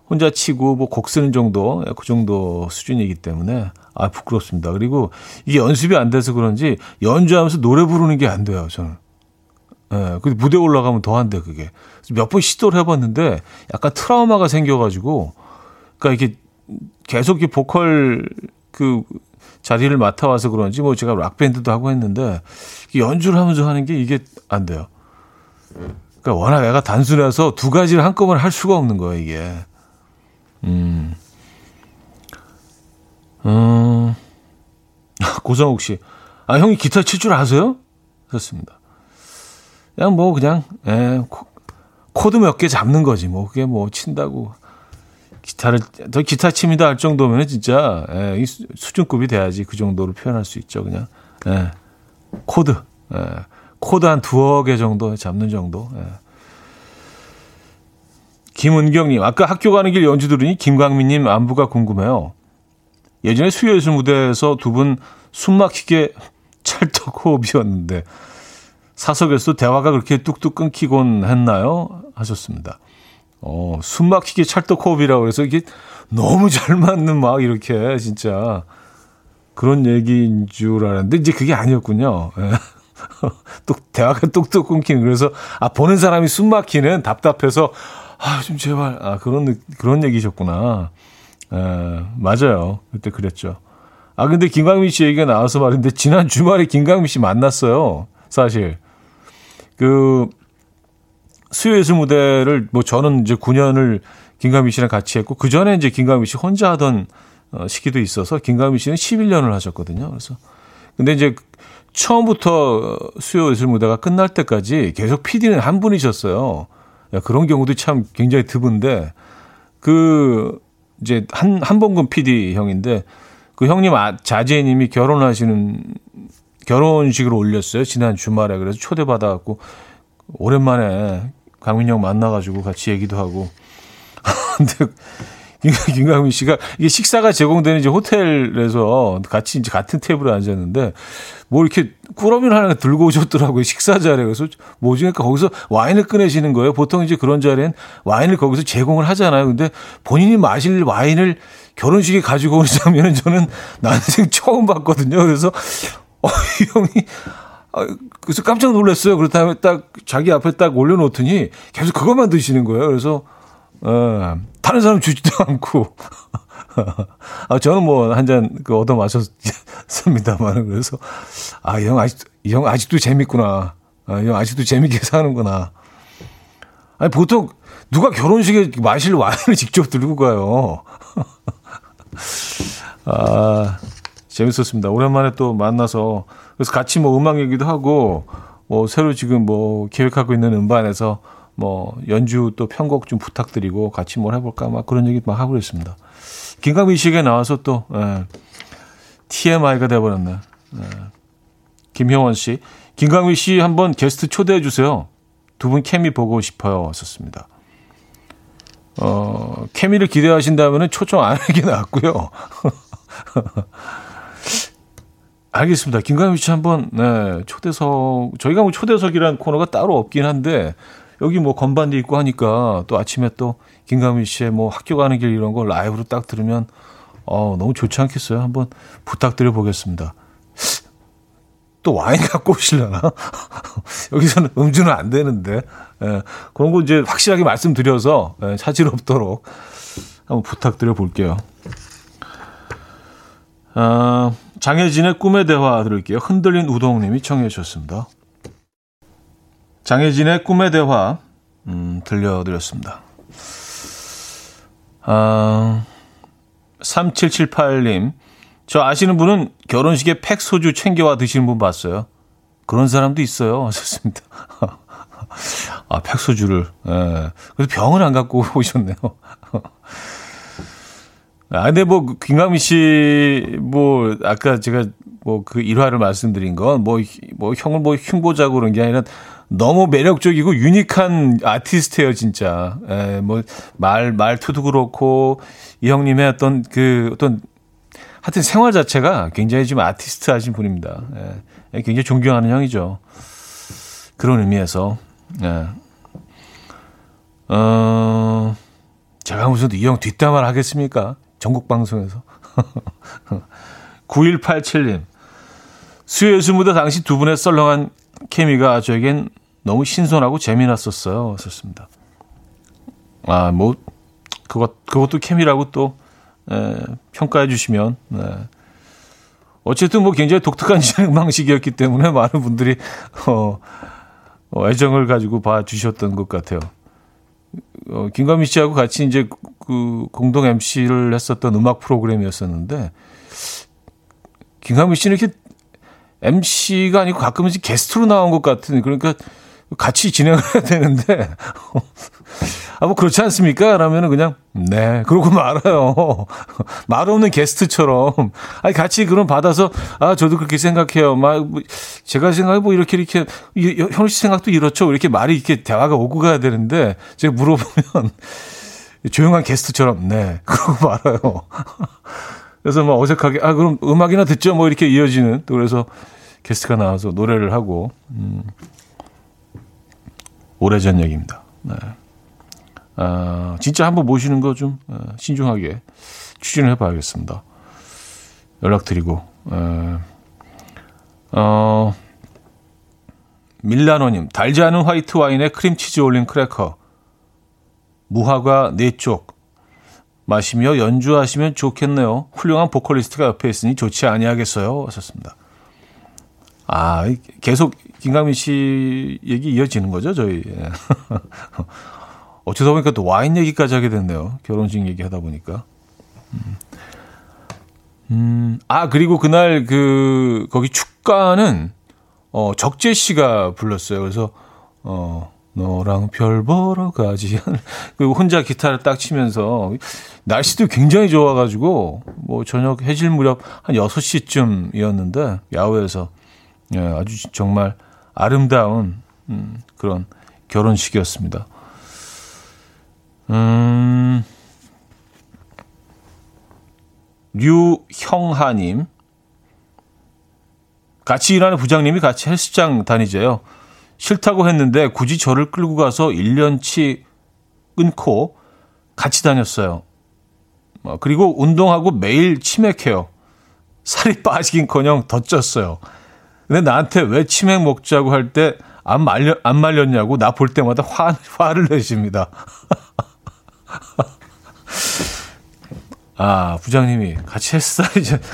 혼자 치고 뭐 곡 쓰는 정도 예, 그 정도 수준이기 때문에 아 부끄럽습니다. 그리고 이게 연습이 안 돼서 그런지 연주하면서 노래 부르는 게 안 돼요. 저는. 예, 그 무대 올라가면 더안 돼, 그게. 몇 번 시도를 해봤는데 약간 트라우마가 생겨가지고, 그러니까 이게 계속 이 보컬 그 자리를 맡아와서 그런지 뭐 제가 락 밴드도 하고 했는데 연주를 하면서 하는 게 이게 안 돼요. 그러니까 워낙 애가 단순해서 두 가지를 한꺼번에 할 수가 없는 거예요, 이게. 음. 음. 고성욱 씨. 아, 형이 기타 칠 줄 아세요? 그렇습니다. 그냥 뭐 그냥 예, 코드 몇 개 잡는 거지. 뭐 그게 뭐 친다고 기타를 더 기타 칩니다 할 정도면 진짜 예, 이 수준급이 돼야지 그 정도로 표현할 수 있죠 그냥. 예, 코드 예, 코드 한 두어 개 정도 잡는 정도 예. 김은경님 아까 학교 가는 길 연주 들으니 김광민님 안부가 궁금해요. 예전에 수요예술 무대에서 두 분 숨막히게 찰떡 호흡이었는데 사석에서 대화가 그렇게 뚝뚝 끊기곤 했나요? 하셨습니다. 어, 숨 막히게 찰떡 호흡이라고 해서 이게 너무 잘 맞는 막 이렇게 진짜 그런 얘기인 줄 알았는데 이제 그게 아니었군요. 예. 또 대화가 뚝뚝 끊기는 그래서 아 보는 사람이 숨 막히는 답답해서 아 좀 제발 아 그런 그런 얘기셨구나. 에, 맞아요. 그때 그랬죠. 아 근데 김광민 씨 얘기가 나와서 말인데 지난 주말에 김광민 씨 만났어요. 사실 그 수요예술 무대를 뭐 저는 이제 9년을 김광민 씨랑 같이 했고 그 전에 이제 김광민 씨 혼자 하던 어, 시기도 있어서 김광민 씨는 11년을 하셨거든요. 그래서 근데 이제 처음부터 수요 예술 무대가 끝날 때까지 계속 PD는 한 분이셨어요. 그런 경우도 참 굉장히 드문데 그 이제 한 한봉근 PD 형인데 그 형님 아, 자제님이 결혼하시는 결혼식을 올렸어요 지난 주말에 그래서 초대받아갖고 오랜만에 강민형 만나가지고 같이 얘기도 하고 근데 김강민 씨가 이게 식사가 제공되는 이제 호텔에서 같이 이제 같은 테이블에 앉았는데 뭐 이렇게 꾸러미를 하나 들고 오셨더라고요. 식사 자리에. 그래서 뭐지? 그러니까 거기서 와인을 꺼내시는 거예요. 보통 이제 그런 자리엔 와인을 거기서 제공을 하잖아요. 근데 본인이 마실 와인을 결혼식에 가지고 오는 장면은 저는 난생 처음 봤거든요. 그래서 어, 이 형이 아, 그래서 깜짝 놀랐어요. 그렇 다음에 딱 자기 앞에 딱 올려놓더니 계속 그것만 드시는 거예요. 그래서 어, 다른 사람 주지도 않고. 아, 저는 뭐, 한 잔, 그, 얻어 마셨습니다만. 그래서, 아, 이 형 아직, 이 형 아직도 재밌구나. 아, 이 형 아직도 재밌게 사는구나. 아니, 보통, 누가 결혼식에 마실 와인을 직접 들고 가요. 아, 재밌었습니다. 오랜만에 또 만나서, 그래서 같이 뭐 음악 얘기도 하고, 뭐, 새로 지금 뭐, 계획하고 있는 음반에서 뭐 연주 또 편곡 좀 부탁드리고 같이 뭘 해볼까 막 그런 얘기 막 하고 그랬습니다. 김강민 씨에게 나와서 또 예, TMI가 돼버렸네. 예. 김효원 씨, 김강민 씨 한번 게스트 초대해 주세요. 두 분 케미 보고 싶어요. 썼습니다. 어, 케미를 기대하신다면 초청 안 하는 게 낫고요. 알겠습니다. 김강민 씨 한번 네, 초대석 저희가 뭐 초대석이라는 코너가 따로 없긴 한데 여기 뭐 건반도 있고 하니까 또 아침에 또 김강민 씨의 뭐 학교 가는 길 이런 거 라이브로 딱 들으면 어, 너무 좋지 않겠어요? 한번 부탁드려 보겠습니다. 또 와인 갖고 오시려나? 여기서는 음주는 안 되는데. 예, 그런 거 이제 확실하게 말씀드려서 예, 차질 없도록 한번 부탁드려 볼게요. 아, 장혜진의 꿈의 대화 들을게요. 흔들린 우동님이 청해 주셨습니다. 장혜진의 꿈의 대화 음, 들려드렸습니다. 아, 3778님, 저 아시는 분은 결혼식에 팩 소주 챙겨와 드시는 분 봤어요. 그런 사람도 있어요. 하셨습니다. 아, 팩 소주를. 예. 그래서 병을 안 갖고 오셨네요. 아, 근데 뭐, 김강민 씨, 뭐, 아까 제가 뭐 그 일화를 말씀드린 건 뭐, 뭐, 형을 뭐 흉보자고 그런 게 아니라 너무 매력적이고 유니크한 아티스트예요, 진짜. 에, 예, 뭐, 말, 말투도 그렇고, 이 형님의 어떤 그, 어떤, 하여튼 생활 자체가 굉장히 좀 아티스트 하신 분입니다. 에, 예, 굉장히 존경하는 형이죠. 그런 의미에서, 예. 어, 제가 무슨 이 형 뒷담화를 하겠습니까? 전국 방송에서. 9187님. 수요예술무대 당시 두 분의 썰렁한 케미가 저에겐 너무 신선하고 재미났었어요. 썼습니다. 아, 뭐, 그것, 그것도 케미라고 또, 에, 평가해 주시면, 네. 어쨌든 뭐 굉장히 독특한 진행 방식이었기 때문에 많은 분들이, 어, 어 애정을 가지고 봐 주셨던 것 같아요. 어, 김가미 씨하고 같이 이제 그 공동 MC를 했었던 음악 프로그램이었었는데, 김가미 씨는 이렇게 MC가 아니고 가끔은 게스트로 나온 것 같은 그러니까 같이 진행을 해야 되는데 아 뭐 그렇지 않습니까? 라면은 그냥 네 그러고 말아요. 말 없는 게스트처럼 아니 같이 그럼 받아서 아 저도 그렇게 생각해요. 막 뭐 제가 생각해 뭐 이렇게 이렇게 현우 씨 생각도 이렇죠. 이렇게 말이 이렇게 대화가 오고 가야 되는데 제가 물어보면 조용한 게스트처럼 네 그러고 말아요. 그래서 막 어색하게 아 그럼 음악이나 듣죠 뭐 이렇게 이어지는 또 그래서 게스트가 나와서 노래를 하고 음, 오래전 얘기입니다. 네. 아, 진짜 한번 모시는 거좀 어, 신중하게 추진을 해봐야겠습니다. 연락드리고 에, 어, 밀라노님, 달지 않은 화이트 와인에 크림치즈 올린 크래커. 무화과 4쪽. 마시며 연주하시면 좋겠네요. 훌륭한 보컬리스트가 옆에 있으니 좋지 아니하겠어요. 하셨습니다. 아, 계속 김강민 씨 얘기 이어지는 거죠, 저희. 예. 어쩌다 보니까 또 와인 얘기까지 하게 됐네요. 결혼식 얘기 하다 보니까. 음. 음, 아, 그리고 그날 그, 거기 축가는, 어, 적재 씨가 불렀어요. 그래서, 어, 너랑 별 보러 가지. 그 혼자 기타를 딱 치면서 날씨도 굉장히 좋아가지고 뭐 저녁 해질 무렵 한 6시쯤이었는데 야외에서 예, 아주 정말 아름다운 음, 그런 결혼식이었습니다. 음, 류형하님. 같이 일하는 부장님이 같이 헬스장 다니재요. 싫다고 했는데 굳이 저를 끌고 가서 1년치 끊고 같이 다녔어요. 어, 그리고 운동하고 매일 치맥해요. 살이 빠지긴커녕 더 쪘어요. 근데 나한테 왜 치맥 먹자고 할 때 안 말려 안 말렸냐고 나 볼 때마다 화 화를 내십니다. 아, 부장님이 같이 헬스장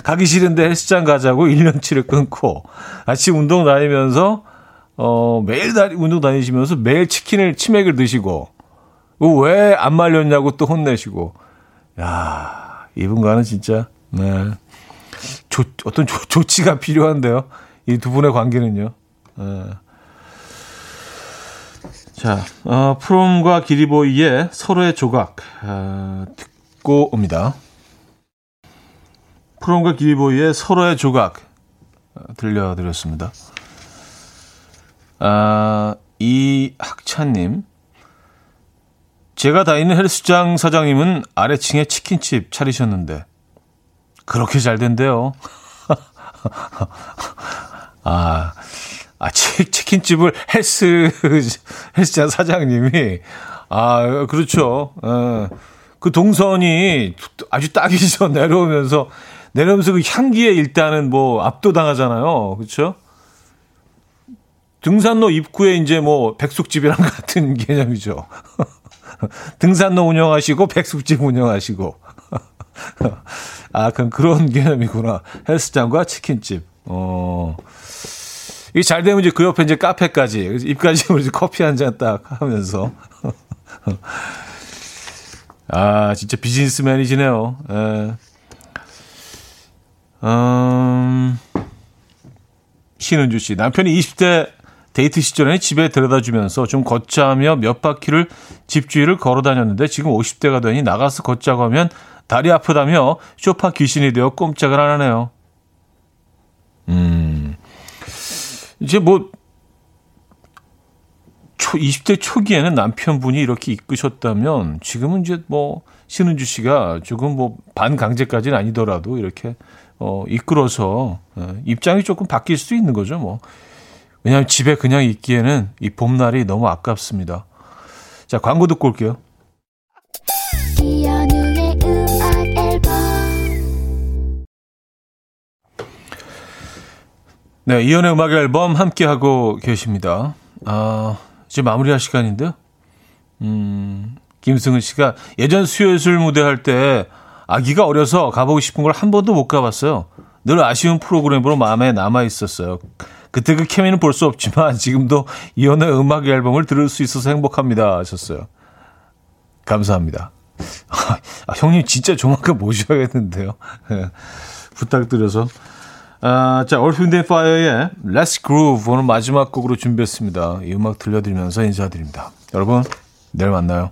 가기 싫은데 헬스장 가자고 1년치를 끊고 같이 운동 다니면서 어, 매일 다, 운동 다니시면서 매일 치킨을, 치맥을 드시고, 왜 안 말렸냐고 또 혼내시고, 야 이분과는 진짜, 네. 조, 어떤 조, 조치가 필요한데요. 이 두 분의 관계는요. 네. 자, 어, 프롬과 기리보이의 서로의 조각, 어, 듣고 옵니다. 프롬과 기리보이의 서로의 조각, 어, 들려드렸습니다. 아, 이학찬님. 제가 다니는 헬스장 사장님은 아래층에 치킨집 차리셨는데, 그렇게 잘 된대요. 아, 아, 치, 치킨집을 헬스, 헬스장 사장님이, 아, 그렇죠. 어, 그 동선이 아주 딱이죠. 내려오면서, 내려오면서 그 향기에 일단은 뭐 압도당하잖아요. 그렇죠? 등산로 입구에 이제 뭐 백숙집이랑 같은 개념이죠. 등산로 운영하시고 백숙집 운영하시고. 아, 그럼 그런 개념이구나. 헬스장과 치킨집. 어. 이게 잘 되면 이제 그 옆에 이제 카페까지, 입까지 이제 커피 한 잔 딱 하면서. 아, 진짜 비즈니스맨이시네요. 예. 음, 신은주 씨. 남편이 20대 데이트 시절에 집에 데려다 주면서 좀 걷자며 몇 바퀴를 집 주위를 걸어 다녔는데 지금 50대가 되니 나가서 걷자고 하면 다리 아프다며 쇼파 귀신이 되어 꼼짝을 안 하네요. 음. 이제 뭐, 초, 20대 초기에는 남편분이 이렇게 이끄셨다면 지금은 이제 뭐, 신은주 씨가 조금 뭐, 반강제까지는 아니더라도 이렇게, 어, 이끌어서, 어, 입장이 조금 바뀔 수도 있는 거죠, 뭐. 왜냐하면 집에 그냥 있기에는 이 봄날이 너무 아깝습니다. 자, 광고 듣고 올게요. 네, 이연의 음악 앨범 함께 하고 계십니다. 아, 이제 마무리할 시간인데요. 음, 김승은 씨가 예전 수요술 무대 할 때 아기가 어려서 가보고 싶은 걸 한 번도 못 가봤어요. 늘 아쉬운 프로그램으로 마음에 남아 있었어요. 그때 그 케미는 볼 수 없지만 지금도 이연의 음악 앨범을 들을 수 있어서 행복합니다 하셨어요. 감사합니다. 아, 형님 진짜 조만간 모셔야겠는데요. 네, 부탁드려서. 아, 자, 얼핀데 파이어의 Let's Groove 오늘 마지막 곡으로 준비했습니다. 이 음악 들려드리면서 인사드립니다. 여러분, 내일 만나요.